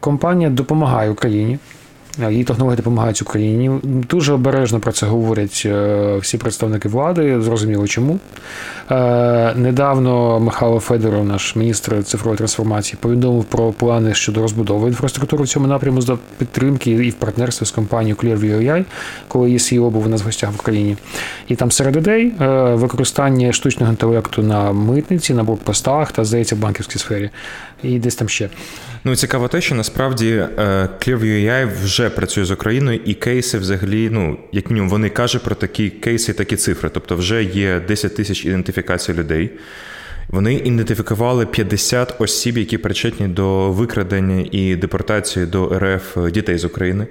Компанія допомагає Україні. Її технології допомагають Україні. Дуже обережно про це говорять е, всі представники влади. Зрозуміло чому. Е, недавно Михайло Федоров, наш міністр цифрової трансформації, повідомив про плани щодо розбудови інфраструктури в цьому напряму за підтримки і в партнерстві з компанією ClearView.ai, коли її CEO був у нас в гостях в Україні. І там серед ідей е, використання штучного інтелекту на митниці, на блокпостах та здається в банківській сфері. І десь там ще. Ну цікаво те, що насправді ClearView.ai вже працює з Україною, і кейси взагалі, ну як мінімум, вони кажуть про такі кейси, такі цифри. Тобто, вже є 10 тисяч ідентифікацій людей. Вони ідентифікували 50 осіб, які причетні до викрадення і депортації до РФ дітей з України.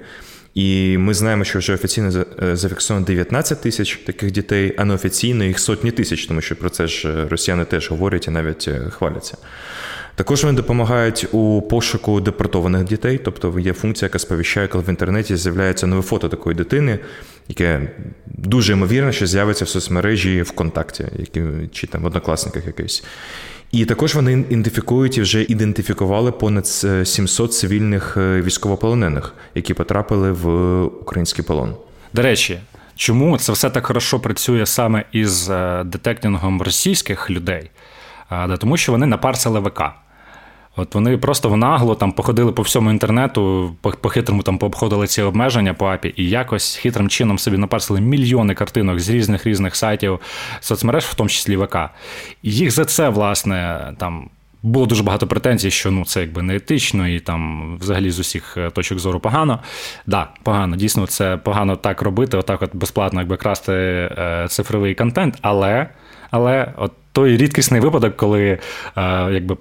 І ми знаємо, що вже офіційно е, зафіксовано 19 тисяч таких дітей, а неофіційно їх сотні тисяч, тому що про це ж росіяни теж говорять і навіть е, хваляться. Також вони допомагають у пошуку депортованих дітей, тобто є функція, яка сповіщає, коли в інтернеті з'являється нове фото такої дитини, яке дуже ймовірно, що з'явиться в соцмережі ВКонтакті, які, чи там в однокласниках якийсь. І також вони ідентифікують і вже ідентифікували понад 700 цивільних е, військовополонених, які потрапили в український полон. До речі, чому це все так хорошо працює саме із е, детектингом російських людей? Тому що вони напарсили ВК. От вони просто в нагло там походили по всьому інтернету, по хитрому там пообходили ці обмеження по апі, і якось хитрим чином собі напарсили мільйони картинок з різних різних сайтів соцмереж, в тому числі ВК. І їх за це, власне, там. Було дуже багато претензій, що ну це якби не етично і там взагалі з усіх е, точок зору погано. Да, погано, дійсно, це погано так робити, отак от безплатно якби красти е, цифровий контент, але але от той рідкісний випадок, коли е, якби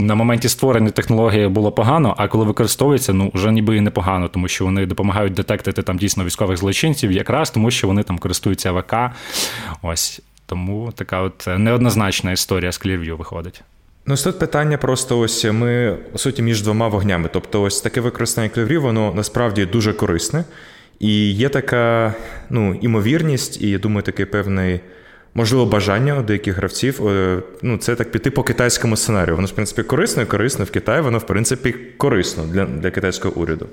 на моменті створення технології було погано, а коли використовується, ну вже ніби і непогано, тому що вони допомагають детектити там дійсно військових злочинців, якраз тому, що вони там користуються ВК. Ось тому така от неоднозначна історія з Clearview виходить. Ну, тут питання просто ось ми по суті між двома вогнями. Тобто, ось таке використання Clearview, воно насправді дуже корисне. І є така ну, імовірність, і я думаю, такий певний можливо, бажання у деяких гравців. Е, ну, це так піти по китайському сценарію. Воно, в принципі, корисно і корисно в Китаї, воно, в принципі, корисно для для китайського уряду.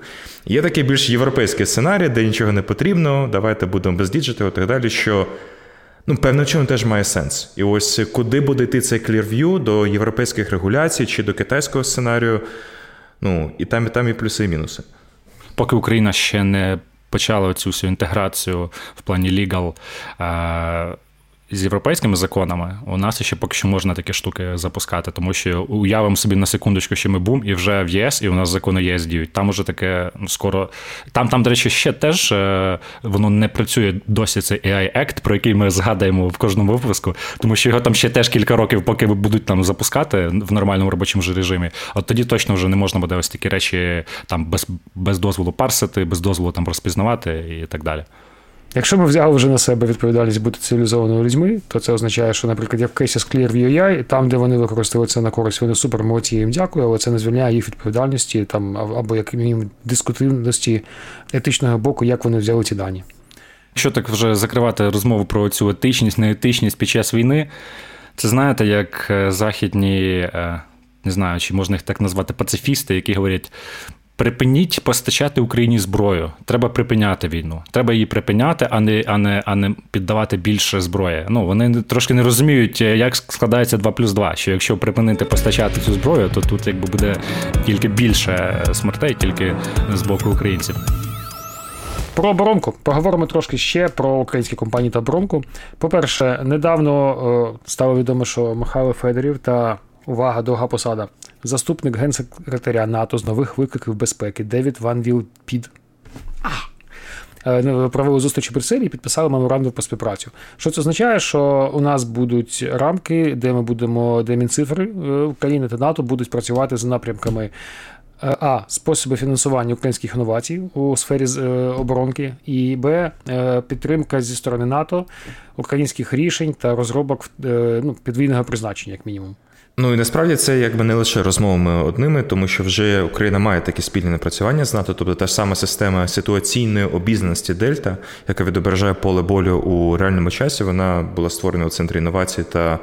Є такий більш європейський сценарій, де нічого не потрібно, давайте будемо без діджиту і так далі. що Ну, певно, чином теж має сенс. І ось куди буде йти цей Clearview, до європейських регуляцій чи до китайського сценарію. Ну, і там, і там і плюси, і мінуси. Поки Україна ще не почала цю всю інтеграцію в плані legal з європейськими законами у нас ще поки що можна такі штуки запускати, тому що уявимо собі на секундочку, що ми бум, і вже в ЄС, і у нас закони ЄС діють. Там уже таке скоро. Там, там, до речі, ще теж е, воно не працює досі. Цей AI Act, про який ми згадаємо в кожному випуску, тому що його там ще теж кілька років, поки будуть там запускати в нормальному робочому ж режимі. От тоді точно вже не можна буде ось такі речі там без, без дозволу парсити, без дозволу там розпізнавати і так далі. Якщо ми взяли вже на себе відповідальність бути цивілізованими людьми, то це означає, що, наприклад, я в кейсі з Clearview там, де вони використовують це на користь, вони супер молодці, їм дякую, але це не звільняє їх відповідальності там або як мінімум дискутивності етичного боку, як вони взяли ці дані. Якщо так вже закривати розмову про цю етичність, неетичність під час війни, це знаєте, як е, західні, е, не знаю, чи можна їх так назвати пацифісти, які говорять: Припиніть постачати Україні зброю. Треба припиняти війну. Треба її припиняти, а не а не, а не піддавати більше зброї. Ну вони трошки не розуміють, як складається 2 плюс 2, Що якщо припинити постачати цю зброю, то тут якби буде тільки більше смертей, тільки з боку українців. Про оборонку поговоримо трошки ще про українські компанії та оборонку. По-перше, недавно стало відомо, що Михайло Федорів та увага, довга посада заступник генсекретаря НАТО з нових викликів безпеки Девід Ван Віл Під. Е, провели зустрічі в Брюсселі і підписали меморандум про співпрацю. Що це означає, що у нас будуть рамки, де ми будемо, де Мінцифри е, України та НАТО будуть працювати за напрямками. Е, а. Способи фінансування українських інновацій у сфері оборонки, і Б. Підтримка зі сторони НАТО українських рішень та розробок ну, підвійного призначення, як мінімум. Ну і насправді це якби не лише розмовами одними, тому що вже Україна має такі спільні напрацювання з НАТО, тобто та ж сама система ситуаційної обізнаності Дельта, яка відображає поле болю у реальному часі, вона була створена у центрі інновацій та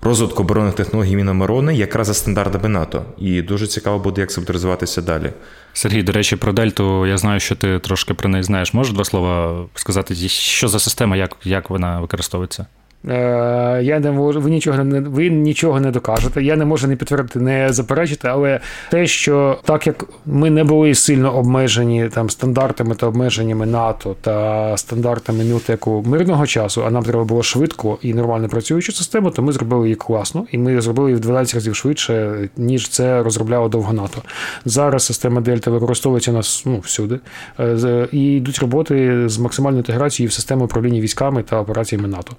розвитку оборонних технологій Міноборони якраз за стандартами НАТО. І дуже цікаво буде, як це буде розвиватися далі. Сергій, до речі, про Дельту я знаю, що ти трошки про неї знаєш. Можеш два слова сказати, що за система, як, як вона використовується? Е, я не можу, ви нічого не ви нічого не докажете. Я не можу не підтвердити, не заперечити, але те, що так як ми не були сильно обмежені там стандартами та обмеженнями НАТО та стандартами мілтеку мирного часу, а нам треба було швидко і нормально працюючу систему, то ми зробили її класно, і ми зробили її в 12 разів швидше, ніж це розробляло довго НАТО. Зараз система Дельта використовується нас ну, всюди, е, і йдуть роботи з максимальною інтеграцією в систему управління військами та операціями НАТО.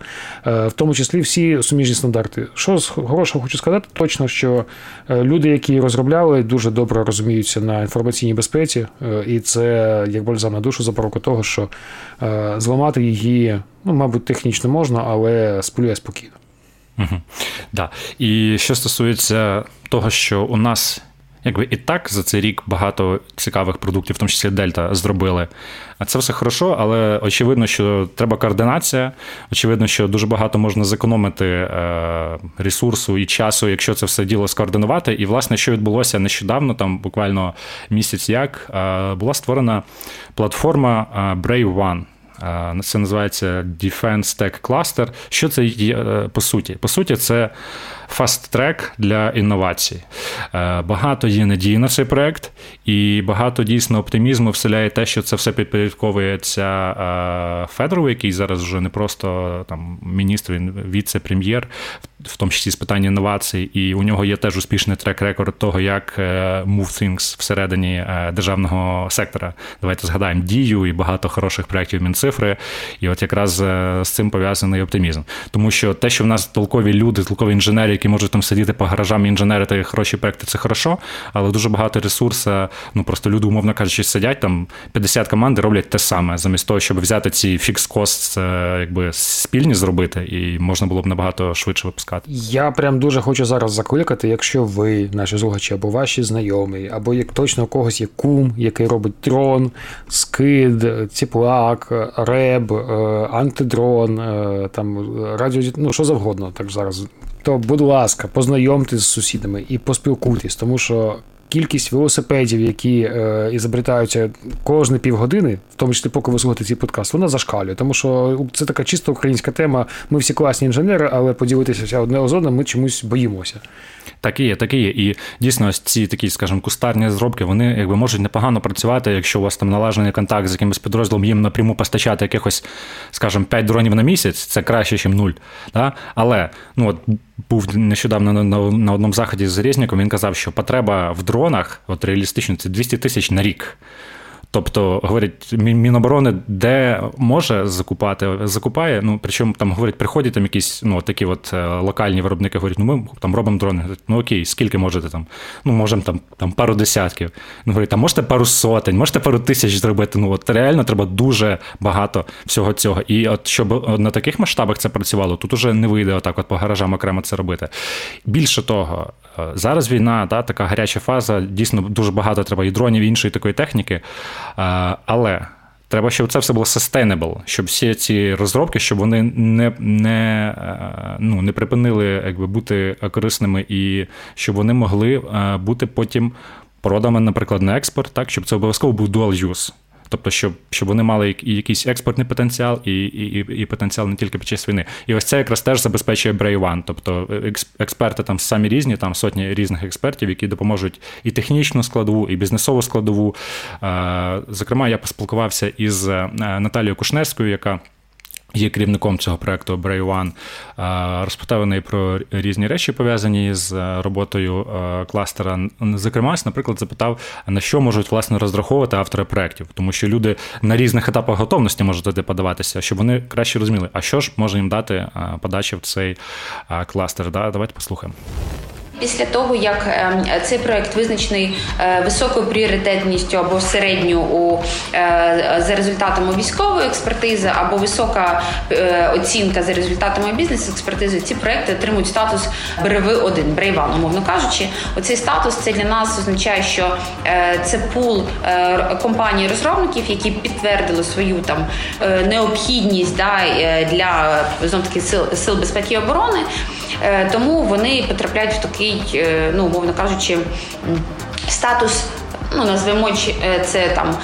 Е, в тому числі всі суміжні стандарти. Що з хорошого хочу сказати, точно що е, люди, які розробляли, дуже добре розуміються на інформаційній безпеці, е, і це як бальзам на душу запорука того, що зламати її, ну, мабуть, технічно можна, але сплює спокійно. Угу. Да. І що стосується того, що у нас якби і так за цей рік багато цікавих продуктів, в тому числі Дельта, зробили. А це все хорошо, але очевидно, що треба координація. Очевидно, що дуже багато можна зекономити е, ресурсу і часу, якщо це все діло скоординувати. І, власне, що відбулося нещодавно, там буквально місяць як, е, була створена платформа е, Brave One. Це називається Defense Tech Cluster. Що це є по суті? По суті, це fast track для інновацій. Е, багато є надії на цей проект, і багато дійсно оптимізму вселяє те, що це все підпорядковується е, Федорову, який зараз вже не просто там міністр, він віце-прем'єр, в тому числі з питання інновацій, і у нього є теж успішний track record того, як е, move things всередині державного сектора. Давайте згадаємо дію і багато хороших проєктів Мінцифри. І от якраз з цим пов'язаний оптимізм. Тому що те, що в нас толкові люди, толкові інженери, які можуть там сидіти по гаражам і інженерити хороші проекти, це хорошо, але дуже багато ресурсу, ну просто люди, умовно кажучи, сидять там 50 команд роблять те саме, замість того, щоб взяти ці фікс кост якби спільні зробити, і можна було б набагато швидше випускати. Я прям дуже хочу зараз закликати, якщо ви, наші слухачі, або ваші знайомі, або як точно у когось є кум, який робить дрон, скид, ціплак, реб, е, антидрон, е, там радіо, ну що завгодно, так зараз то, будь ласка, познайомтесь з сусідами і поспілкуйтесь, тому що. Кількість велосипедів, які е, ізобретаються кожні півгодини, в тому числі, поки ви слухаєте цей подкаст, вона зашкалює, тому що це така чисто українська тема. Ми всі класні інженери, але поділитися одне з одним ми чомусь боїмося. Так і є, так і є. І дійсно, ось ці такі, скажімо, кустарні зробки, вони якби можуть непогано працювати, якщо у вас там налажений контакт з якимось підрозділом, їм напряму постачати якихось, скажімо, 5 дронів на місяць, це краще, ніж нуль. Да? Але ну от був нещодавно на, на, на одному заході з Резніком, він казав, що потреба в дронах, от реалістично, це 200 тисяч на рік. Тобто, говорять, Міноборони, де може закупати, закупає. Ну причому там говорять, приходять там якісь ну такі от е, локальні виробники, говорять, ну ми там робимо дрони. Ну окей, скільки можете там? Ну можемо там там пару десятків. Ну говорять, там можете пару сотень, можете пару тисяч зробити. Ну от реально треба дуже багато всього цього. І от щоб на таких масштабах це працювало, тут уже не вийде отак, от по гаражам окремо це робити. Більше того, е, зараз війна, та така гаряча фаза, дійсно дуже багато треба і дронів, і іншої такої техніки. Але треба, щоб це все було sustainable, щоб всі ці розробки, щоб вони не не, е, ну, не припинили якби, бути корисними і щоб вони могли е, бути потім продами, наприклад, на експорт, так, щоб це обов'язково був dual use. Тобто, щоб щоб вони мали і якийсь експортний потенціал, і і, і потенціал не тільки під час війни. І ось це якраз теж забезпечує Brave One. Тобто експерти там самі різні, там сотні різних експертів, які допоможуть і технічну складову, і бізнесову складову. Зокрема, я поспілкувався із е, Наталією Кушнерською, яка Є керівником цього проекту Brave One, розпитав неї про різні речі, пов'язані з е, роботою е, кластера. Зокрема, наприклад, запитав, на що можуть власне розраховувати автори проєктів, тому що люди на різних етапах готовності можуть туди подаватися, щоб вони краще розуміли, а що ж може їм дати подача в цей кластер. Да? Давайте послухаємо. Після того, як ем, цей проект визначений е, високою пріоритетністю або середньою у е, за результатами військової експертизи, або висока оцінка за результатами бізнес-експертизи, ці проекти отримують статус БРВ 1 Брейван, умовно кажучи, оцей статус це для нас означає, що це пул компаній розробників, які підтвердили свою там необхідність да, для знов таки сил сил безпеки і оборони. Е, тому вони потрапляють в такий, е, ну умовно кажучи, статус. Ну, назвемо е, це там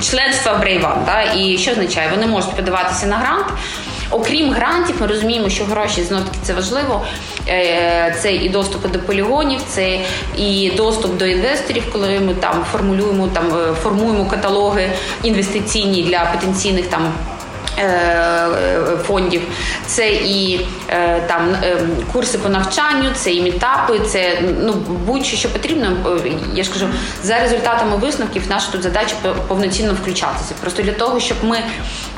членство Брейван. Да? І що означає? Вони можуть подаватися на грант. Окрім грантів, ми розуміємо, що гроші знов таки це важливо. Це і доступ до полігонів, це і доступ до інвесторів, коли ми там формулюємо там формуємо каталоги інвестиційні для потенційних там. Е, фондів, це і е, там е, курси по навчанню, це і мітапи, це ну будь-що що потрібно. Я ж кажу, за результатами висновків наша тут задача повноцінно включатися. Просто для того, щоб ми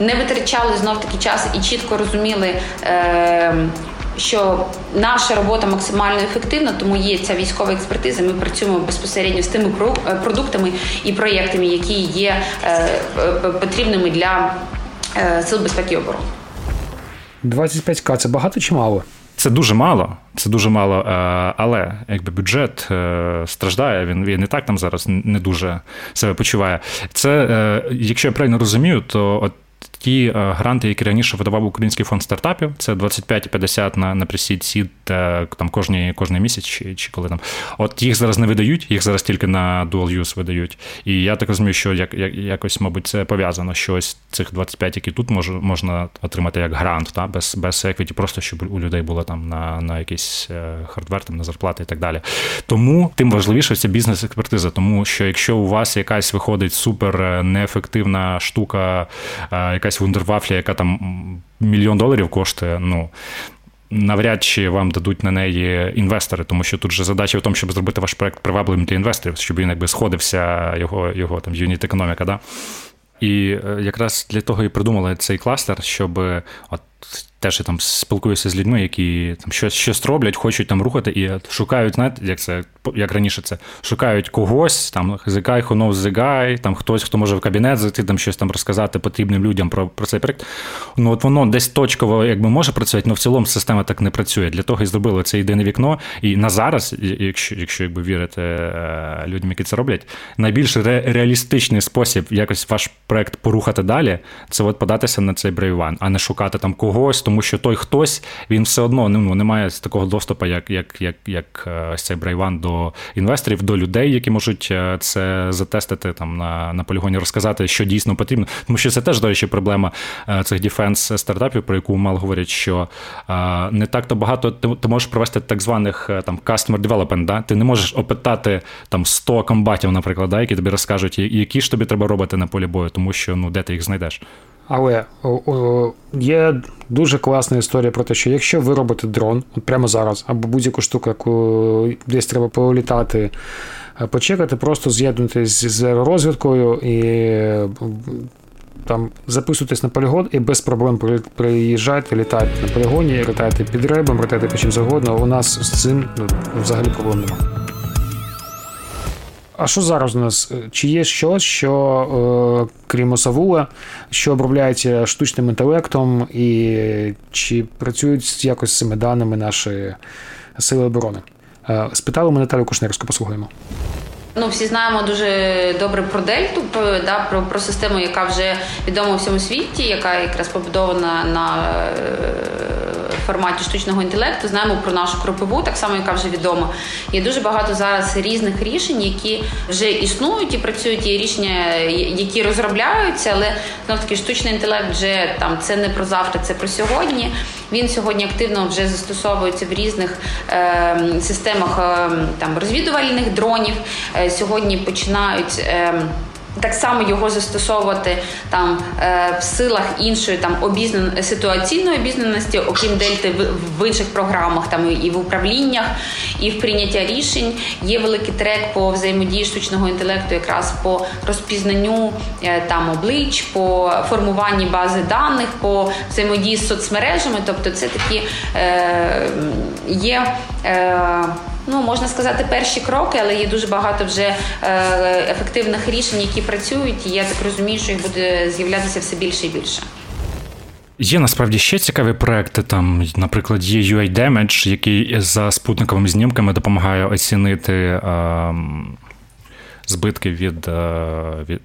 не витрачали знов таки час і чітко розуміли. Що наша робота максимально ефективна, тому є ця військова експертиза. Ми працюємо безпосередньо з тими продуктами і проєктами, які є потрібними для Е, Сил безпеки і оборони. 25к це багато чи мало? Це дуже мало, це дуже мало, е, але якби бюджет е, страждає, він він і так там зараз не дуже себе почуває. Це, якщо я правильно розумію, то от ті е, гранти, які раніше видавав Український фонд стартапів, це 25-50 на на пресід сід там кожні, кожний місяць, чи чи коли там. От їх зараз не видають, їх зараз тільки на dual use видають. І я так розумію, що як, як якось, мабуть, це пов'язано, що ось цих 25, які тут мож, можна отримати як грант, та, без без еквіті, просто щоб у людей було там на на якийсь е, хардвер, там, на зарплати і так далі. Тому тим важливіше це бізнес-експертиза, тому що якщо у вас якась виходить супер е, неефективна штука, якась вундервафля, яка там мільйон доларів коштує, ну. Навряд чи вам дадуть на неї інвестори, тому що тут же задача в тому, щоб зробити ваш проект привабливим для інвесторів, щоб він якби сходився, його його там юніт економіка. Да? І е, якраз для того і придумали цей кластер, щоб от Теж я там спілкуюся з людьми, які там щось щось роблять, хочуть там рухати і шукають, знаєте, як це як раніше це шукають когось, там knows the guy, там хтось, хто може в кабінет зайти, там щось там розказати потрібним людям про про цей проект. Ну от воно десь точково якби може працювати, але в цілому система так не працює. Для того і зробили це єдине вікно. І на зараз, якщо якщо якби вірити е, людям, які це роблять, найбільш ре, реалістичний спосіб якось ваш проект порухати далі, це от податися на цей Brave1, а не шукати там когось тому що той хтось він все одно ну, не має такого доступу, як як, як, як е, цей Brave1 до інвесторів, до людей, які можуть е, це затестити там на на полігоні, розказати, що дійсно потрібно. Тому що це теж, до речі, проблема е, цих defense стартапів, про яку мало говорять, що не так-то багато ти, ти можеш провести так званих там customer development, да? Ти не можеш опитати там 100 комбатів, наприклад, да, які тобі розкажуть, які ж тобі треба робити на полі бою, тому що ну де ти їх знайдеш. Але о, о, є дуже класна історія про те, що якщо ви робите дрон, от прямо зараз, або будь-яку штуку, яку десь треба політати, е, почекати, просто з'єднуйтесь з розвідкою і там записуйтесь на полігон і без проблем приїжджайте, літайте на полігоні, літайте під ребом, літайте по чим завгодно. У нас з цим ну, взагалі проблем немає. А що зараз у нас? Чи є щось, що, е, крім Осавула, що обробляється штучним інтелектом, і чи працюють якось з цими даними наші сили оборони? Е, спитали ми Наталю Кушнерську, послухаємо. Ну, всі знаємо дуже добре про дельту, да, про про систему, яка вже відома у всьому світі, яка якраз побудована на форматі штучного інтелекту, знаємо про нашу кропиву, так само, яка вже відома. Є дуже багато зараз різних рішень, які вже існують і працюють. Є рішення, які розробляються, але знов таки штучний інтелект вже там це не про завтра, це про сьогодні. Він сьогодні активно вже застосовується в різних е, системах е, там розвідувальних дронів. Е, сьогодні починають. Е, так само його застосовувати там е, в силах іншої там обізнан ситуаційної обізнаності, окрім дельти в, інших програмах, там і в управліннях, і в прийняття рішень. Є великий трек по взаємодії штучного інтелекту, якраз по розпізнанню е, там облич, по формуванні бази даних, по взаємодії з соцмережами. Тобто, це такі е, є. Е, ну можна сказати, перші кроки, але є дуже багато вже ефективних рішень, які працюють. І я так розумію, що їх буде з'являтися все більше і більше. Є насправді ще цікаві проекти. Там, наприклад, є UI Damage, який за спутниковими знімками допомагає оцінити е, збитки е, від,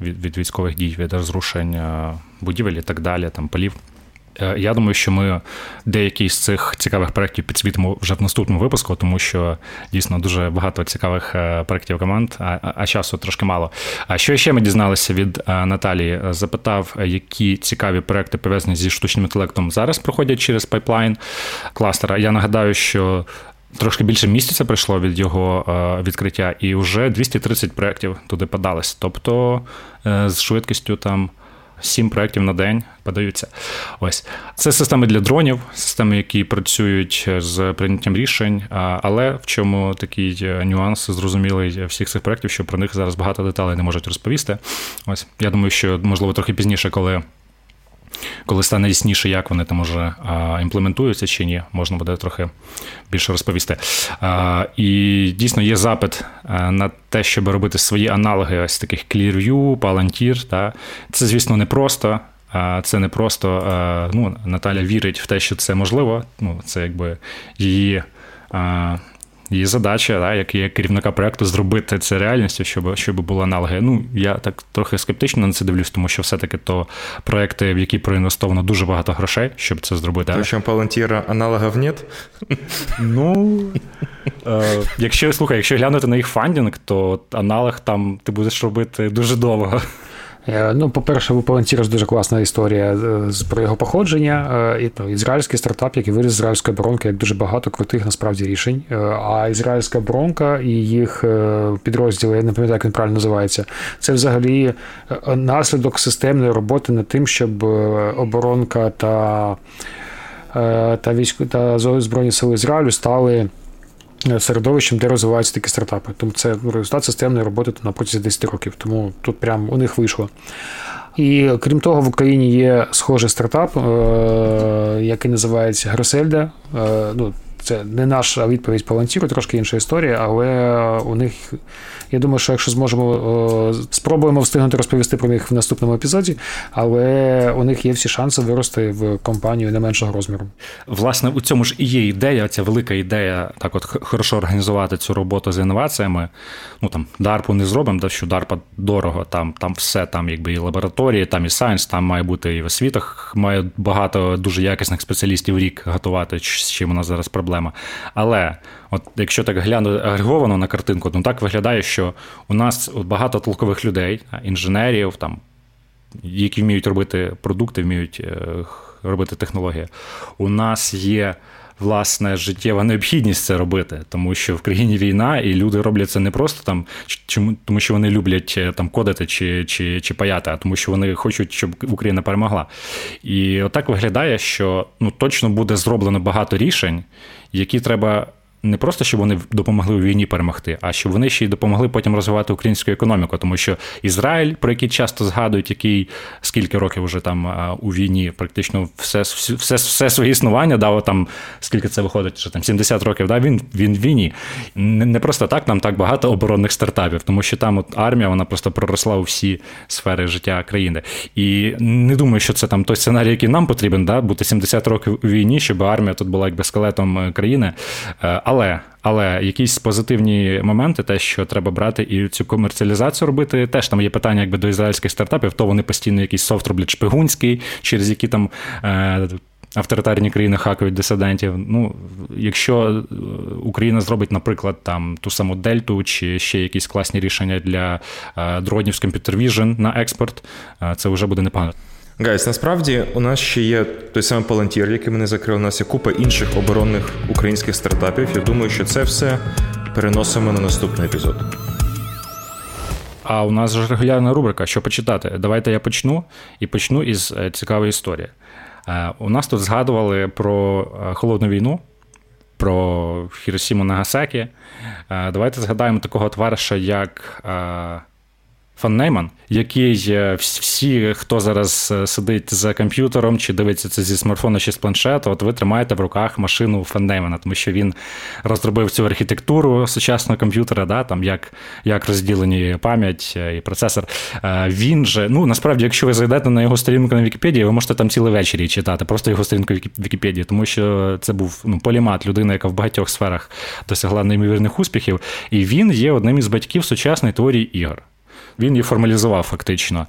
від, від військових дій, від розрушення будівель і так далі, там полів. Е, я думаю, що ми деякі з цих цікавих проєктів підсвітимо вже в наступному випуску, тому що дійсно дуже багато цікавих е, проєктів команд, а, а часу трошки мало. А що ще ми дізналися від е, Наталії? Запитав, які цікаві проекти пов'язані зі штучним інтелектом зараз проходять через пайплайн кластера. Я нагадаю, що. Трошки більше місяця пройшло від його відкриття, і вже 230 проєктів туди подались. Тобто з швидкістю там Сім проєктів на день подаються. Ось це системи для дронів, системи, які працюють з прийняттям рішень. Але в чому такий е, нюанс зрозумілий всіх цих проєктів, що про них зараз багато деталей не можуть розповісти. Ось я думаю, що можливо трохи пізніше, коли коли стане ясніше, як вони там уже імплементуються чи ні, можна буде трохи більше розповісти. І дійсно є запит на те, щоб робити свої аналоги ось таких Clearview, Palantir. Та. Це, звісно, не просто. Це не просто ну, Наталя вірить в те, що це можливо. Ну, Це якби її Її задача, да, як є керівника проекту, зробити це реальністю, щоб щоб були аналоги. Ну, я так трохи скептично на це дивлюсь, тому що все-таки то проекти, в які проінвестовано дуже багато грошей, щоб це зробити. Тому що Палантіра аналогів нет? Ну, е, якщо слухай, якщо глянути на їх funding, то аналог там ти будеш робити дуже довго. Е, ну, По-перше, у Palantir дуже класна історія е, про його походження. Е, ну, Ізраїльський стартап, який виріс з ізраїльської оборонки, як дуже багато крутих насправді рішень. А ізраїльська оборонка і їх підрозділи, я не пам'ятаю, як він правильно називається, це взагалі наслідок системної роботи над тим, щоб оборонка та та, військо, та Збройні сили Ізраїлю стали. Е, середовищем, де розвиваються такі стартапи. Тому це результат системної роботи на протязі 10 років. Тому тут прям у них вийшло. І крім того, в Україні є схожий стартап, е, який називається Гросельда. Е, ну, це не наша відповідь по ланціру, трошки інша історія, але у них, я думаю, що якщо зможемо, спробуємо встигнути розповісти про них в наступному епізоді, але у них є всі шанси вирости в компанію не меншого розміру. Власне, у цьому ж і є ідея, ця велика ідея, так от хорошо організувати цю роботу з інноваціями. Ну там дарпу не зробимо, да, що дарпа дорого, там там все, там якби і лабораторії, там і сайенс, там має бути і в освітах, має багато дуже якісних спеціалістів рік готувати, з чим у нас зараз проблема проблема. Але от якщо так глянути агреговано на картинку, то так виглядає, що у нас багато толкових людей, інженерів, там, які вміють робити продукти, вміють е, робити технології. У нас є власне життєва необхідність це робити, тому що в країні війна, і люди роблять це не просто там, чому тому, що вони люблять е, там кодити чи чи, чи паяти, а тому, що вони хочуть, щоб Україна перемогла. І отак виглядає, що ну точно буде зроблено багато рішень, які треба не просто щоб вони допомогли у війні перемогти, а щоб вони ще й допомогли потім розвивати українську економіку, тому що Ізраїль, про який часто згадують, який скільки років вже там у війні, практично все все, все своє існування дав там, скільки це виходить, що там 70 років, да, він він в війні. Не, не просто так нам так багато оборонних стартапів, тому що там от армія вона просто проросла у всі сфери життя країни. І не думаю, що це там той сценарій, який нам потрібен, да, бути 70 років у війні, щоб армія тут була якби скелетом е, країни. Але але якісь позитивні моменти, те, що треба брати і цю комерціалізацію робити, теж там є питання, якби до ізраїльських стартапів, то вони постійно якийсь софт роблять шпигунський, через які там. Е- Авторитарні країни хакають дисидентів. Ну, якщо е, Україна зробить, наприклад, там ту саму Дельту чи ще якісь класні рішення для е, дронів з Computer Vision на експорт, е, це вже буде непогано. Guys, насправді у нас ще є той самий Palantir, який ми не закрили. У нас є купа інших оборонних українських стартапів. Я думаю, що це все переносимо на наступний епізод. А у нас ж регулярна рубрика, що почитати. Давайте я почну і почну із е, цікавої історії. Е, у нас тут згадували про е, холодну війну, про Хіросіму Нагасакі. Давайте згадаємо такого товариша, як фон Нейман, який е, всі, хто зараз е, сидить за комп'ютером чи дивиться це зі смартфона чи з планшету, от ви тримаєте в руках машину фон Неймана, тому що він розробив цю архітектуру сучасного комп'ютера, да, там як як розділені пам'ять е, і процесор. Він же, ну насправді, якщо ви зайдете на його сторінку на Вікіпедії, ви можете там цілий вечір читати, просто його сторінку Вікіпедії, тому що це був ну, полімат, людина, яка в багатьох сферах досягла неймовірних успіхів, і він є одним із батьків сучасної теорії ігор. Він її формалізував фактично.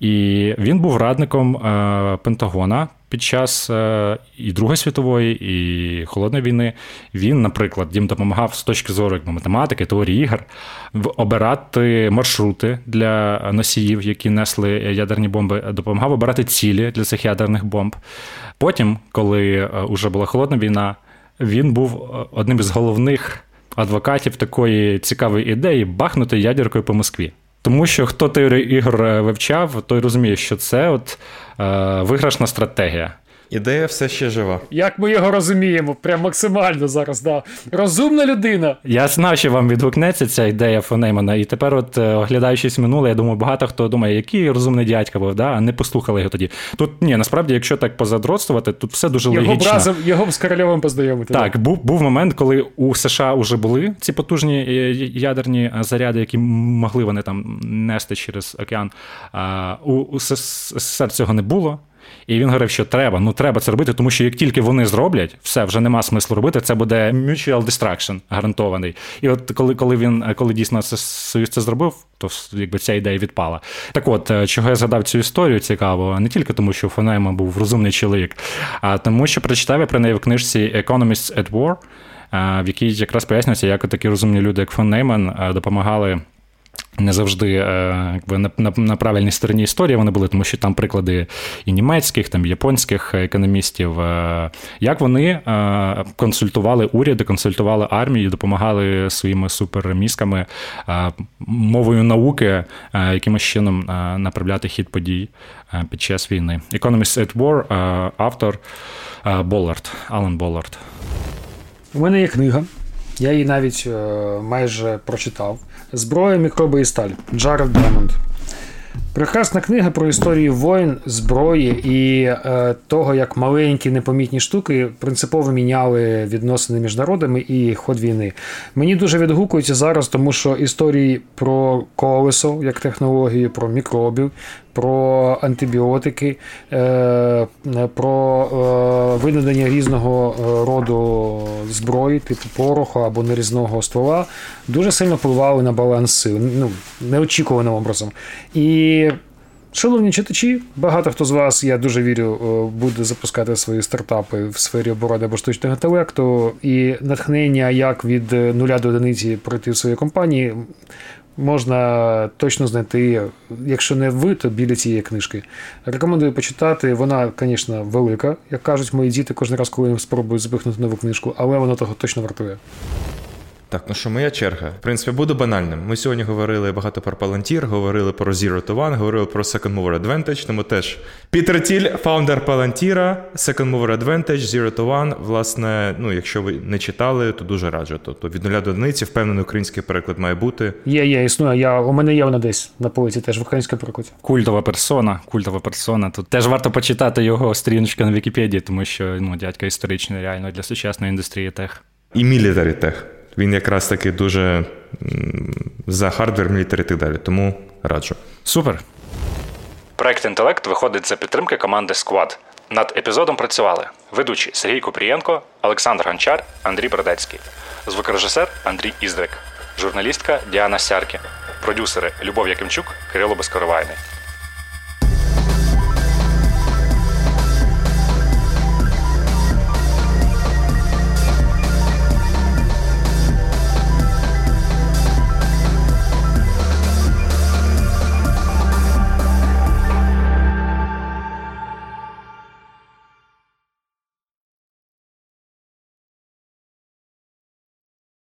І він був радником е, Пентагона під час е, і Другої світової, і Холодної війни. Він, наприклад, їм допомагав з точки зору математики, теорії ігор, обирати маршрути для носіїв, які несли ядерні бомби, допомагав обирати цілі для цих ядерних бомб. Потім, коли вже е, була холодна війна, він був одним із головних адвокатів такої цікавої ідеї бахнути ядеркою по Москві. Тому що хто теорію ігор е, вивчав, той розуміє, що це от е, виграшна стратегія. Ідея все ще жива. Як ми його розуміємо, прям максимально зараз. да. Розумна людина. Я знав, що вам відгукнеться ця ідея Фонеймана, і тепер, от е, оглядаючись минуле, я думаю, багато хто думає, який розумний дядька був, да? а не послухали його тоді. Тут ні, насправді, якщо так позадротствувати, тут все дуже його логічно. Бразив, його з корольовим познайомити. Так, був був момент, коли у США вже були ці потужні е, ядерні заряди, які могли вони там нести через океан. У СССР цього не було. І він говорив, що треба, ну треба це робити, тому що як тільки вони зроблять, все вже нема смислу робити. Це буде mutual distraction гарантований. І от коли коли він коли дійсно Союз це зробив, то якби ця ідея відпала. Так от, е, чого я згадав цю історію цікаво, не тільки тому, що Фонейма був розумний чоловік, а тому, що прочитав я про неї в книжці Economists at War, е, в якій якраз пояснюється, як такі розумні люди, як фон Нейман, е, допомагали не завжди е, якби, на, на на, правильній стороні історії вони були, тому що там приклади і німецьких, там і японських економістів, е, як вони е, консультували уряди, консультували армії, допомагали своїми супермізками мовою науки якимось чином направляти хід подій під час війни. Economist at War, автор Боллард, Алан Боллард. У мене є книга. Я її навіть майже прочитав. Зброя, мікроби і сталь. Джаред Дремонд. Прекрасна книга про історію воїн, зброї і е, того, як маленькі непомітні штуки принципово міняли відносини між народами і ход війни. Мені дуже відгукується зараз, тому що історії про колесо як технологію, про мікробів, про антибіотики, е, про е, винайдення різного е, роду зброї, типу пороху або нерізного ствола, дуже сильно впливали на баланс сил, ну, неочікуваним образом. І Шановні читачі, багато хто з вас, я дуже вірю, буде запускати свої стартапи в сфері оборони або штучного інтелекту, і натхнення, як від нуля до одиниці пройти в своїй компанії, можна точно знайти, якщо не ви, то біля цієї книжки. Рекомендую почитати. Вона, звісно, велика, як кажуть мої діти кожен раз, коли їм спробують запихнути нову книжку, але вона того точно вартує. Так, ну що, моя черга. В принципі, буду банальним. Ми сьогодні говорили багато про Palantir, говорили про Zero to One, говорили про Second Mover Advantage, тому теж Пітер Тіль, фаундер Palantir, Second Mover Advantage, Zero to One. Власне, ну, якщо ви не читали, то дуже раджу. Тобто від нуля до одиниці, впевнений, український переклад має бути. Є, є, існує. Я, У мене є вона десь на полиці теж в українському перекладі. Культова персона, культова персона. Тут теж варто почитати його сторіночку на Вікіпедії, тому що ну, дядька історичний реально для сучасної індустрії тех. І military tech. Він якраз таки дуже за hardware, military і так далі. Тому раджу. Супер. Проект інтелект виходить за підтримки команди Squad. Над епізодом працювали ведучі Сергій Купрієнко, Олександр Гончар, Андрій Бродецький, звукорежисер Андрій Іздрик, журналістка Діана Сяркін, продюсери Любов Якимчук, Кирило Безкоровайний.